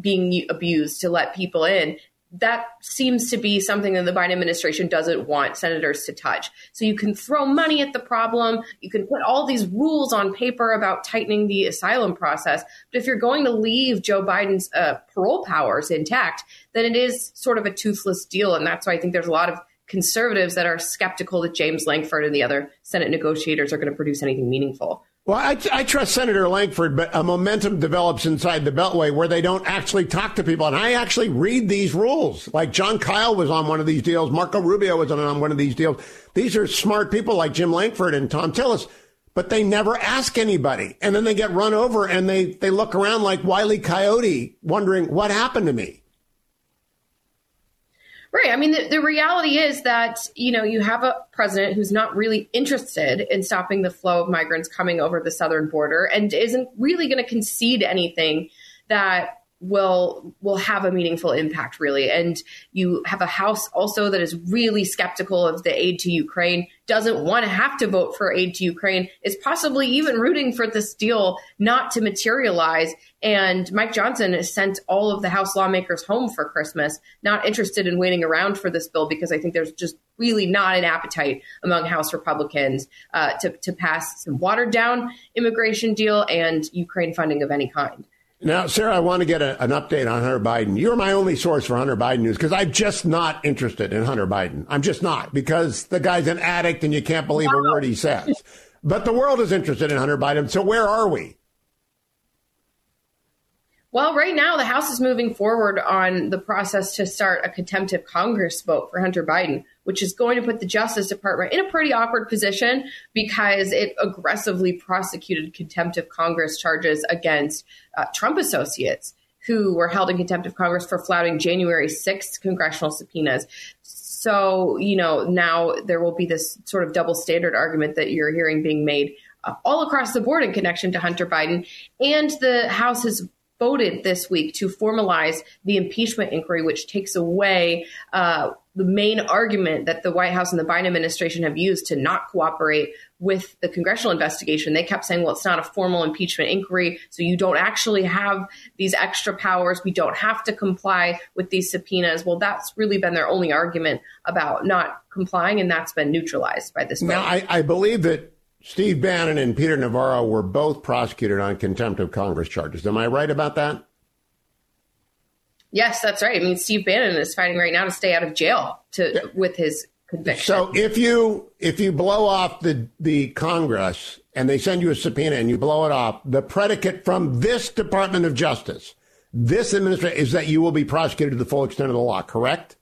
being abused to let people in. That seems to be something that the Biden administration doesn't want senators to touch. So you can throw money at the problem. You can put all these rules on paper about tightening the asylum process. But if you're going to leave Joe Biden's uh, parole powers intact, then it is sort of a toothless deal. And that's why I think there's a lot of conservatives that are skeptical that James Lankford and the other Senate negotiators are going to produce anything meaningful. Well, I, I, trust Senator Lankford, but a momentum develops inside the Beltway where they don't actually talk to people. And I actually read these rules. Like Jon Kyl was on one of these deals. Marco Rubio was on one of these deals. These are smart people like Jim Lankford and Thom Tillis, but they never ask anybody. And then they get run over and they, they look around like Wiley Coyote wondering what happened to me. Right. I mean, the, the, reality is that, you know, you have a president who's not really interested in stopping the flow of migrants coming over the southern border and isn't really going to concede anything that will will have a meaningful impact really. And you have a house also that is really skeptical of the aid to Ukraine doesn't want to have to vote for aid to Ukraine is possibly even rooting for this deal not to materialize. And Mike Johnson has sent all of the house lawmakers home for Christmas not interested in waiting around for this bill because I think there's just really not an appetite among house republicans uh, to, to pass some watered down immigration deal and Ukraine funding of any kind now, Sarah, I want to get a, an update on Hunter Biden. You're my only source for Hunter Biden news because I'm just not interested in Hunter Biden. I'm just not because the guy's an addict and you can't believe a word he says. But the world is interested in Hunter Biden. So where are we? Well, right now, the House is moving forward on the process to start a contempt of Congress vote for Hunter Biden, which is going to put the Justice Department in a pretty awkward position because it aggressively prosecuted contempt of Congress charges against uh, Trump associates who were held in contempt of Congress for flouting January 6th congressional subpoenas. So, you know, now there will be this sort of double standard argument that you're hearing being made uh, all across the board in connection to Hunter Biden. And the House has voted this week to formalize the impeachment inquiry, which takes away uh, the main argument that the White House and the Biden administration have used to not cooperate with the congressional investigation. They kept saying, well, it's not a formal impeachment inquiry, so you don't actually have these extra powers. We don't have to comply with these subpoenas. Well, that's really been their only argument about not complying, and that's been neutralized by this. Now, I, I believe that Steve Bannon and Peter Navarro were both prosecuted on contempt of Congress charges. Am I right about that? Yes, that's right. I mean, Steve Bannon is fighting right now to stay out of jail to yeah. with his conviction. So if you if you blow off the the Congress and they send you a subpoena and you blow it off, the predicate from this Department of Justice, this administration, is that you will be prosecuted to the full extent of the law. Correct?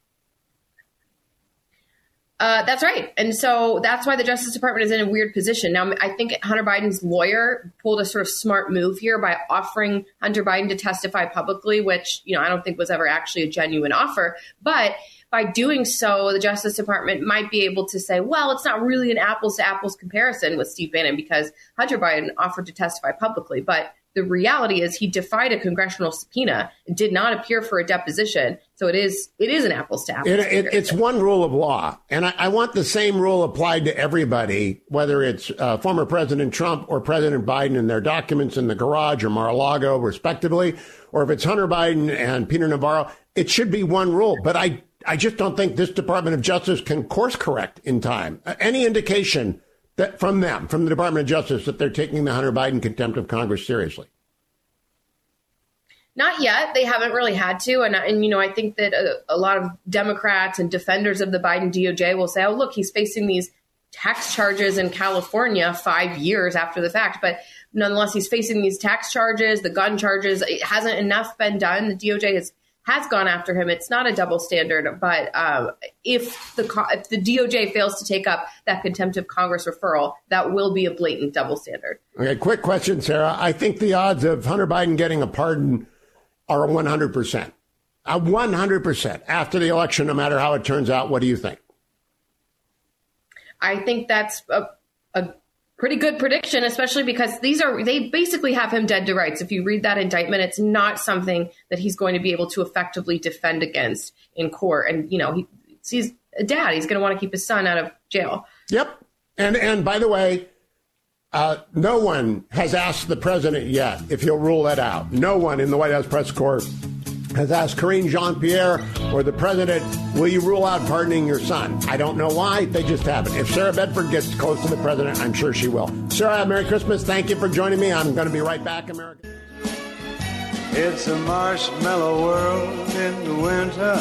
Uh, that's right. And so that's why the Justice Department is in a weird position. Now, I think Hunter Biden's lawyer pulled a sort of smart move here by offering Hunter Biden to testify publicly, which, you know, I don't think was ever actually a genuine offer. But by doing so, the Justice Department might be able to say, well, it's not really an apples to apples comparison with Steve Bannon because Hunter Biden offered to testify publicly. But the reality is he defied a congressional subpoena and did not appear for a deposition. So it is it is an apples to apples. It, it, it's one rule of law, and I, I, want the same rule applied to everybody, whether it's uh, former President Trump or President Biden and their documents in the garage or Mar-a-Lago, respectively, or if it's Hunter Biden and Peter Navarro. It should be one rule, but I I just don't think this Department of Justice can course correct in time. Uh, any indication that from them, from the Department of Justice, that they're taking the Hunter Biden contempt of Congress seriously? Not yet. They haven't really had to, and and you know I think that a, a lot of Democrats and defenders of the Biden DOJ will say, "Oh, look, he's facing these tax charges in California five years after the fact. But nonetheless, he's facing these tax charges, the gun charges. It hasn't enough been done. The DOJ has has gone after him. It's not a double standard, but um, if the if the DOJ fails to take up that contempt of Congress referral, that will be a blatant double standard. Okay, quick question, Sarah. I think the odds of Hunter Biden getting a pardon are 100 percent. 100 percent after the election, no matter how it turns out. What do you think? I think that's a pretty good prediction, especially because these are they basically have him dead to rights. If you read that indictment, it's not something that he's going to be able to effectively defend against in court. And you know, he, he's a dad; he's going to want to keep his son out of jail. Yep. And and by the way, uh, no one has asked the president yet if he'll rule that out. No one in the White House press corps has asked Karine Jean Pierre or the president, will you rule out pardoning your son? I don't know why. They just haven't. If Sarah Bedford gets close to the president, I'm sure she will. Sarah, Merry Christmas. Thank you for joining me. I'm going to be right back, America. It's a marshmallow world in the winter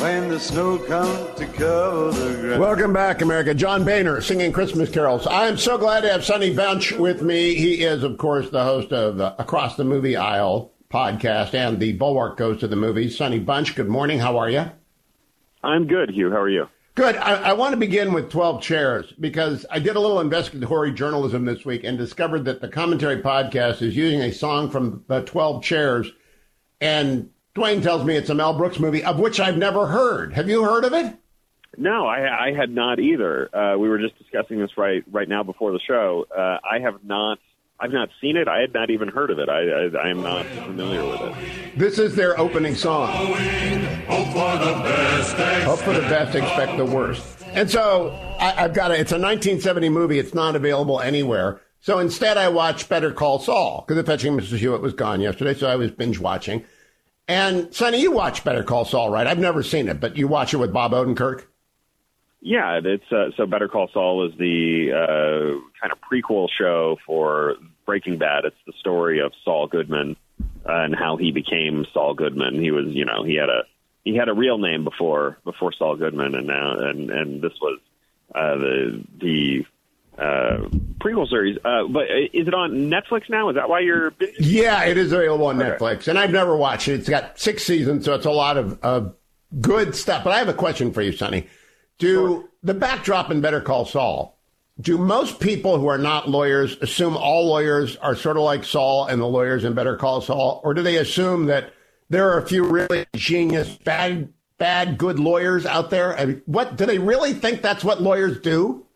when the snow comes to cover the ground. Welcome back, America. John Boehner singing Christmas carols. I am so glad to have Sonny Bunch with me. He is, of course, the host of uh, Across the Movie Aisle podcast and the Bulwark Goes to the Movies. Sonny Bunch, good morning. How are you? I'm good, Hugh. How are you? Good. I, I, want to begin with 12 Chairs because I did a little investigatory journalism this week and discovered that the commentary podcast is using a song from the 12 Chairs. And Duane tells me it's a Mel Brooks movie, of which I've never heard. Have you heard of it? No, I, I had not either. Uh, we were just discussing this right right now before the show. Uh, I have not I've not seen it. I had not even heard of it. I, I, I am not familiar with it. This is their opening song. Hope for the best. Hope for the best, expect the worst. And so I, I've got a, it's a 1970 movie. It's not available anywhere. So instead, I watched Better Call Saul because the fetching Mrs. Hewitt was gone yesterday. So I was binge watching. And Sonny, you watch Better Call Saul, right? I've never seen it, but you watch it with Bob Odenkirk. Yeah, it's uh, so Better Call Saul is the uh, kind of prequel show for Breaking Bad. It's the story of Saul Goodman uh, and how he became Saul Goodman. He was, you know, he had a he had a real name before before Saul Goodman, and now and and this was uh, the the uh, prequel series. Uh, but is it on Netflix now? Is that why you're? Yeah, it is available on Okay. Netflix, and I've never watched it. It's got six seasons, so it's a lot of, of good stuff. But I have a question for you, Sonny. Do the backdrop in Better Call Saul? Do most people who are not lawyers assume all lawyers are sort of like Saul and the lawyers in Better Call Saul, or do they assume that there are a few really genius, bad, bad, good lawyers out there? I mean, what do they really think that's what lawyers do?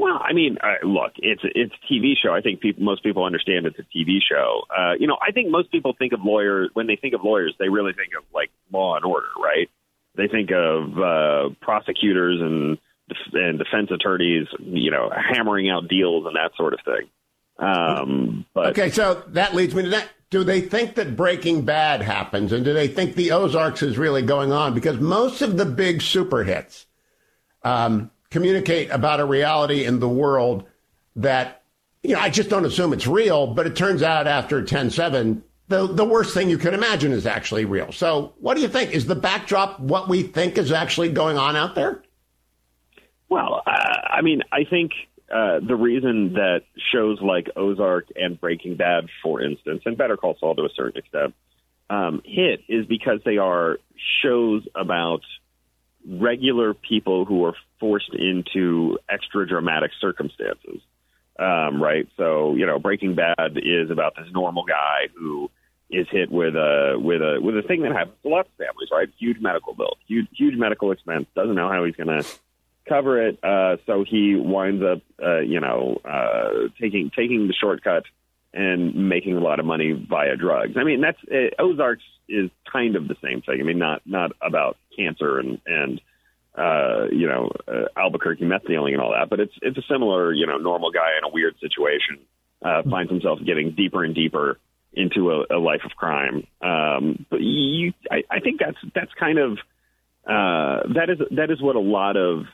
Well, I mean, uh, look, it's it's a TV show. I think people, most people understand it's a TV show. Uh, you know, I think most people think of lawyers when they think of lawyers, they really think of like Law and Order, right? They think of uh, prosecutors and and defense attorneys, you know, hammering out deals and that sort of thing. Um, but okay, so that leads me to that. Do they think that Breaking Bad happens, and do they think the Ozarks is really going on? Because most of the big super hits um, communicate about a reality in the world that you know. I just don't assume it's real, but it turns out after 10-7, the the worst thing you can imagine is actually real. So, what do you think? Is the backdrop what we think is actually going on out there? Well, uh, I mean, I think uh, the reason that shows like Ozark and Breaking Bad, for instance, and Better Call Saul to a certain extent, um, hit is because they are shows about regular people who are forced into extra dramatic circumstances. Um, right. So, you know, Breaking Bad is about this normal guy who is hit with a with a with a thing that happens to lots of families, right? Huge medical bill, huge huge medical expense, doesn't know how he's gonna cover it. Uh, so he winds up, uh, you know, uh, taking taking the shortcut and making a lot of money via drugs. I mean, that's uh, Ozarks is kind of the same thing. I mean, not not about cancer and and uh, you know uh, Albuquerque meth dealing and all that, but it's it's a similar, you know, normal guy in a weird situation uh, finds himself getting deeper and deeper into a, a life of crime. Um, but you, I, I think that's that's kind of uh, that is that is what a lot of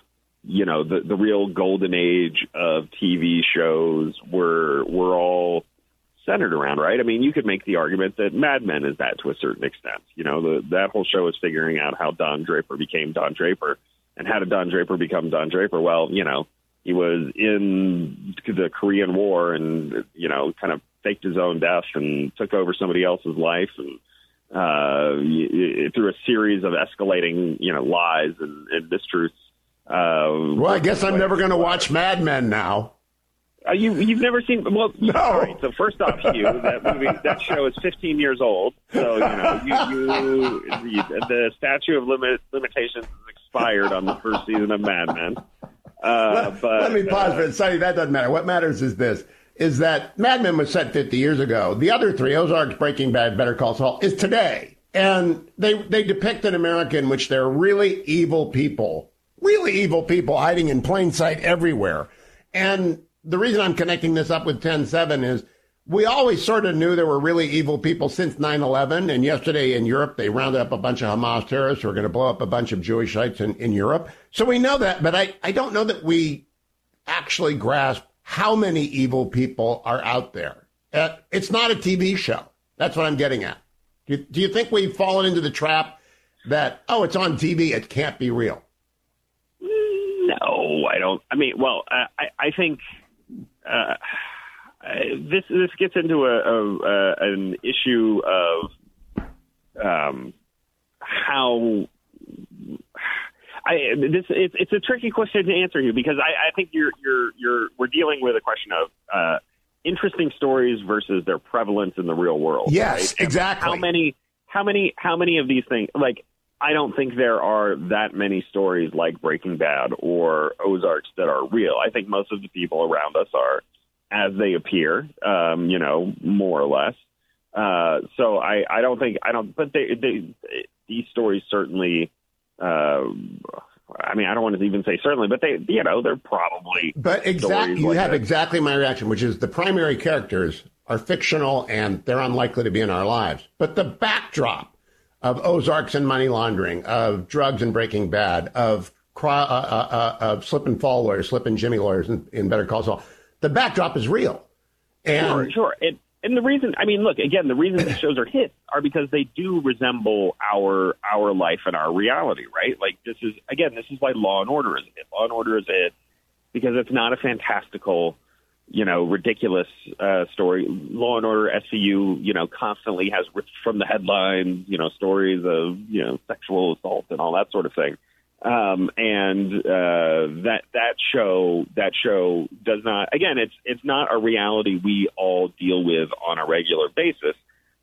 you know the the real golden age of TV shows were were all centered around, right? I mean, you could make the argument that Mad Men is that to a certain extent. You know, the, that whole show is figuring out how Don Draper became Don Draper, and how did Don Draper become Don Draper? Well, you know, he was in the Korean War and you know kind of faked his own death and took over somebody else's life and uh, through a series of escalating you know lies and, and mistruths. Uh, Well, I guess I'm never going to watch Mad Men now. uh, you you've never seen well No. all right so first off you that movie that show is 15 years old so you know you, you the statute of limit limitations expired on the first season of Mad Men uh, but Let me pause for a second that doesn't matter. What matters is this, is that Mad Men was set 50 years ago. The other three, Ozarks, Breaking Bad, Better Call Saul, is today. And they, they depict an America in which there are really evil people, really evil people hiding in plain sight everywhere. And the reason I'm connecting this up with 10-7 is we always sort of knew there were really evil people since 9-11. And yesterday in Europe, they rounded up a bunch of Hamas terrorists who are going to blow up a bunch of Jewish sites in, in Europe. So we know that, but I, I don't know that we actually grasp how many evil people are out there. Uh, it's not a TV show. That's what I'm getting at. Do you, do you think we've fallen into the trap that, oh, it's on TV, it can't be real? I mean, well, I, I- I think uh, I- this this gets into a, a, a an issue of um, how I this it's, it's a tricky question to answer you because I, I think you're you're you're we're dealing with a question of uh, interesting stories versus their prevalence in the real world. Yes, right? Exactly. How many how many how many of these things like I don't think there are that many stories like Breaking Bad or Ozarks that are real. I think most of the people around us are as they appear, um, you know, more or less. Uh, so I, I don't think I don't, but they, they these stories certainly. Uh, I mean, I don't want to even say certainly, but they, you know, they're probably. But exactly, you like have that. exactly my reaction, which is the primary characters are fictional and they're unlikely to be in our lives. But the backdrop of Ozarks and money laundering, of drugs and Breaking Bad, of uh, uh, uh, of slip and fall lawyers, slip and Jimmy lawyers in, in Better Call Saul, the backdrop is real. And Sure, sure. And, and the reason, I mean, look, again, the reason these shows are hits are because they do resemble our our life and our reality, right? Like this is, again, this is why Law and Order is a hit. Law and Order is a hit because it's not a fantastical, you know, ridiculous uh, story. Law and Order SVU, you know, constantly has ripped from the headlines, you know, stories of you know sexual assault and all that sort of thing. Um, and uh, that that show that show does not again it's it's not a reality we all deal with on a regular basis,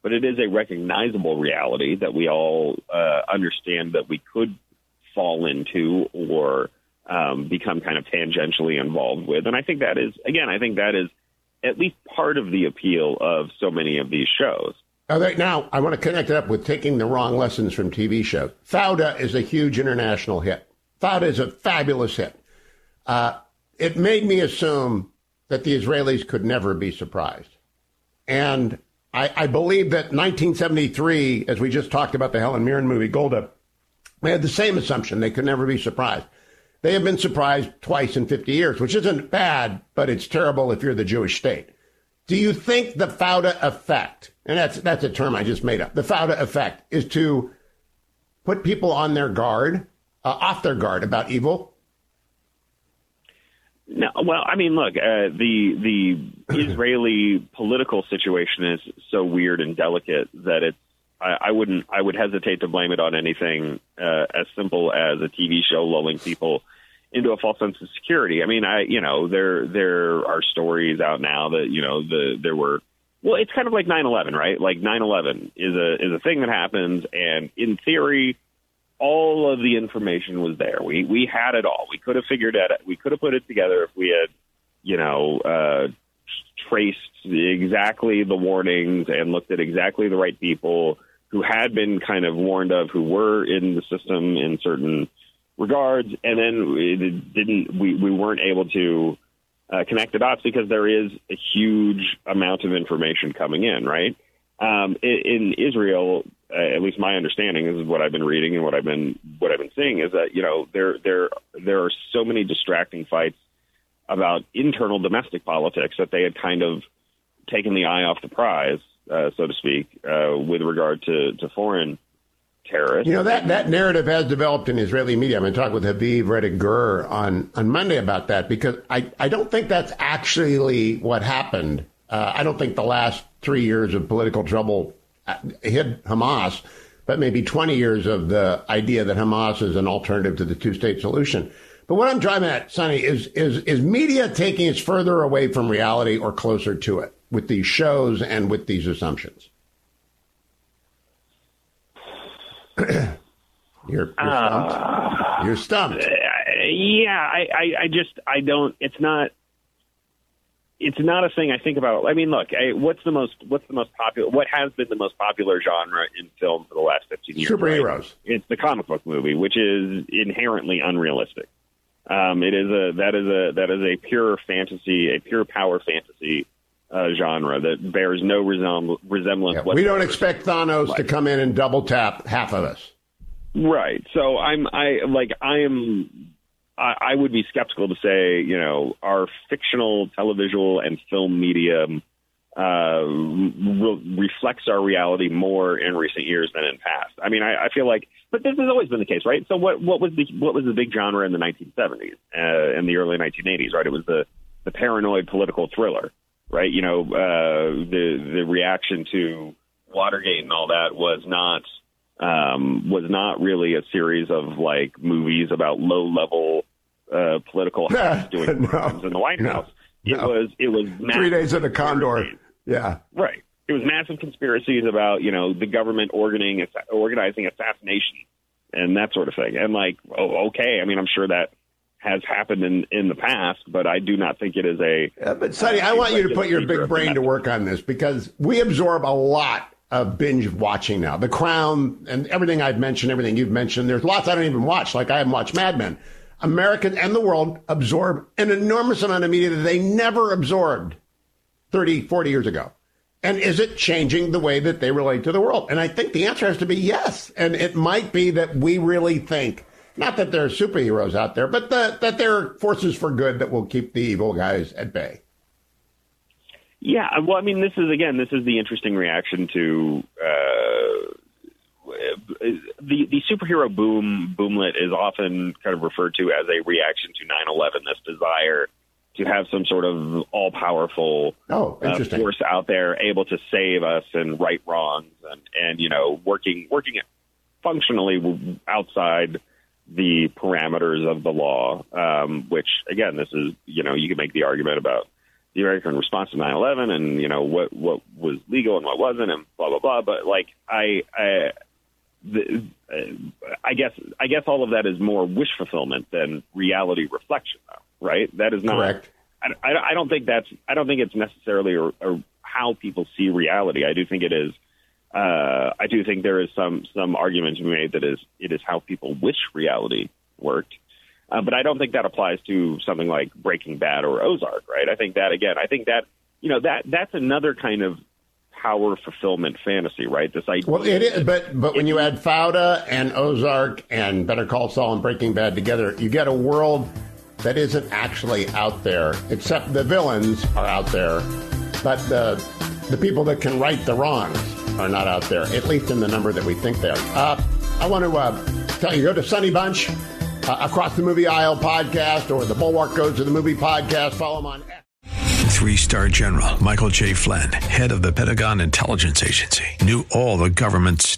but it is a recognizable reality that we all uh, understand that we could fall into or um, become kind of tangentially involved with. And I think that is again I think that is at least part of the appeal of so many of these shows. Right, now I want to connect it up with taking the wrong lessons from TV shows. Fauda is a huge international hit. Fauda is a fabulous hit. Uh, it made me assume that the Israelis could never be surprised. And I, I believe that 1973, as we just talked about the Helen Mirren movie Golda, they had the same assumption. They could never be surprised. They have been surprised twice in 50 years, which isn't bad, but it's terrible if you're the Jewish state. Do you think the Fauda effect, and that's that's a term I just made up, the Fauda effect is to put people on their guard, uh, off their guard about evil? No, well, I mean, look, uh, the the Israeli political situation is so weird and delicate that it's. I, I wouldn't. I would hesitate to blame it on anything uh, as simple as a TV show lulling people into a false sense of security. I mean, I you know there there are stories out now that you know the there were. Well, it's kind of like 9/11, right? Like 9/11 is a is a thing that happens, and in theory, all of the information was there. We we had it all. We could have figured it. We could have put it together if we had, you know, uh, traced exactly the warnings and looked at exactly the right people who had been kind of warned of, who were in the system in certain regards, and then it didn't. We we weren't able to uh, connect the dots because there is a huge amount of information coming in, right? Um, in, in Israel, uh, at least my understanding is what I've been reading and what I've been what I've been seeing is that you know there there there are so many distracting fights about internal domestic politics that they had kind of taken the eye off the prize, uh, so to speak, uh, with regard to, to foreign terrorists. You know that that narrative has developed in Israeli media. I'm going to talk with Haviv Rettig Gur on on Monday about that because I I don't think that's actually what happened. Uh, I don't think the last three years of political trouble uh, hit Hamas, but maybe 20 years of the idea that Hamas is an alternative to the two state solution. But what I'm driving at, Sonny, is is is media taking us further away from reality or closer to it with these shows and with these assumptions? you're, you're stumped. Uh, you're stumped. yeah, I, I, I just I don't. It's not. It's not a thing I think about. I mean, look, I, what's the most what's the most popular? What has been the most popular genre in film for the last fifteen years? Superheroes. Right? It's the comic book movie, which is inherently unrealistic. Um, it is a that is a that is a pure fantasy, a pure power fantasy uh, genre that bears no resem- resemblance. Yeah, we don't expect Thanos to come in and double tap half of us. Right. So I'm I like I am I, I would be skeptical to say you know our fictional televisual and film medium uh, re- reflects our reality more in recent years than in past. I mean, I, I feel like, but this has always been the case, right? So what what was the what was the big genre in the 1970s uh, and the early 1980s? Right, it was the the paranoid political thriller, right? You know, uh, the the reaction to Watergate and all that was not um, was not really a series of like movies about low level uh, political hacks doing No. crimes in the White No. House. It No. was it was Three days in a condor. Yeah. Right. It was massive conspiracies about, you know, the government organizing organizing assassination and that sort of thing. And like, oh, okay. I mean, I'm sure that has happened in, in the past, but I do not think it is a. But Sonny, I want you to put your big brain to work on this because we absorb a lot of binge watching now. The Crown and everything I've mentioned, everything you've mentioned. There's lots I don't even watch. Like I haven't watched Mad Men. American and the world absorb an enormous amount of media that they never absorbed 30, 40 years ago. And is it changing the way that they relate to the world? And I think the answer has to be yes. And it might be that we really think, not that there are superheroes out there, but that, that there are forces for good that will keep the evil guys at bay. Yeah, well, I mean, this is again, this is the interesting reaction to uh, the the superhero boom boomlet is often kind of referred to as a reaction to 9/11. This desire to have some sort of all powerful oh, uh, force out there able to save us and right wrongs and and you know working working functionally outside the parameters of the law. Um, which again, this is you know you can make the argument about the American response to 9/11 and you know what what was legal and what wasn't and blah blah blah. But like I, I the, I guess I guess all of that is more wish fulfillment than reality reflection, though, right? That is not. Correct. I, I, I don't think that's. I don't think it's necessarily or, or how people see reality. I do think it is. Uh, I do think there is some some argument to be made that is it is how people wish reality worked. Uh, but I don't think that applies to something like Breaking Bad or Ozark, right? I think that again, I think that you know that that's another kind of power fulfillment fantasy, right? This idea. Well, it is, but but when you add Fauda and Ozark and Better Call Saul and Breaking Bad together, you get a world that isn't actually out there. Except the villains are out there, but the the people that can right the wrongs are not out there. At least in the number that we think they are. Uh, I want to uh, tell you, go to Sonny Bunch uh, across the movie aisle podcast or the Bulwark goes to the movie podcast. Follow them on. Three star general Michael J. Flynn, head of the Pentagon Intelligence Agency, knew all the government's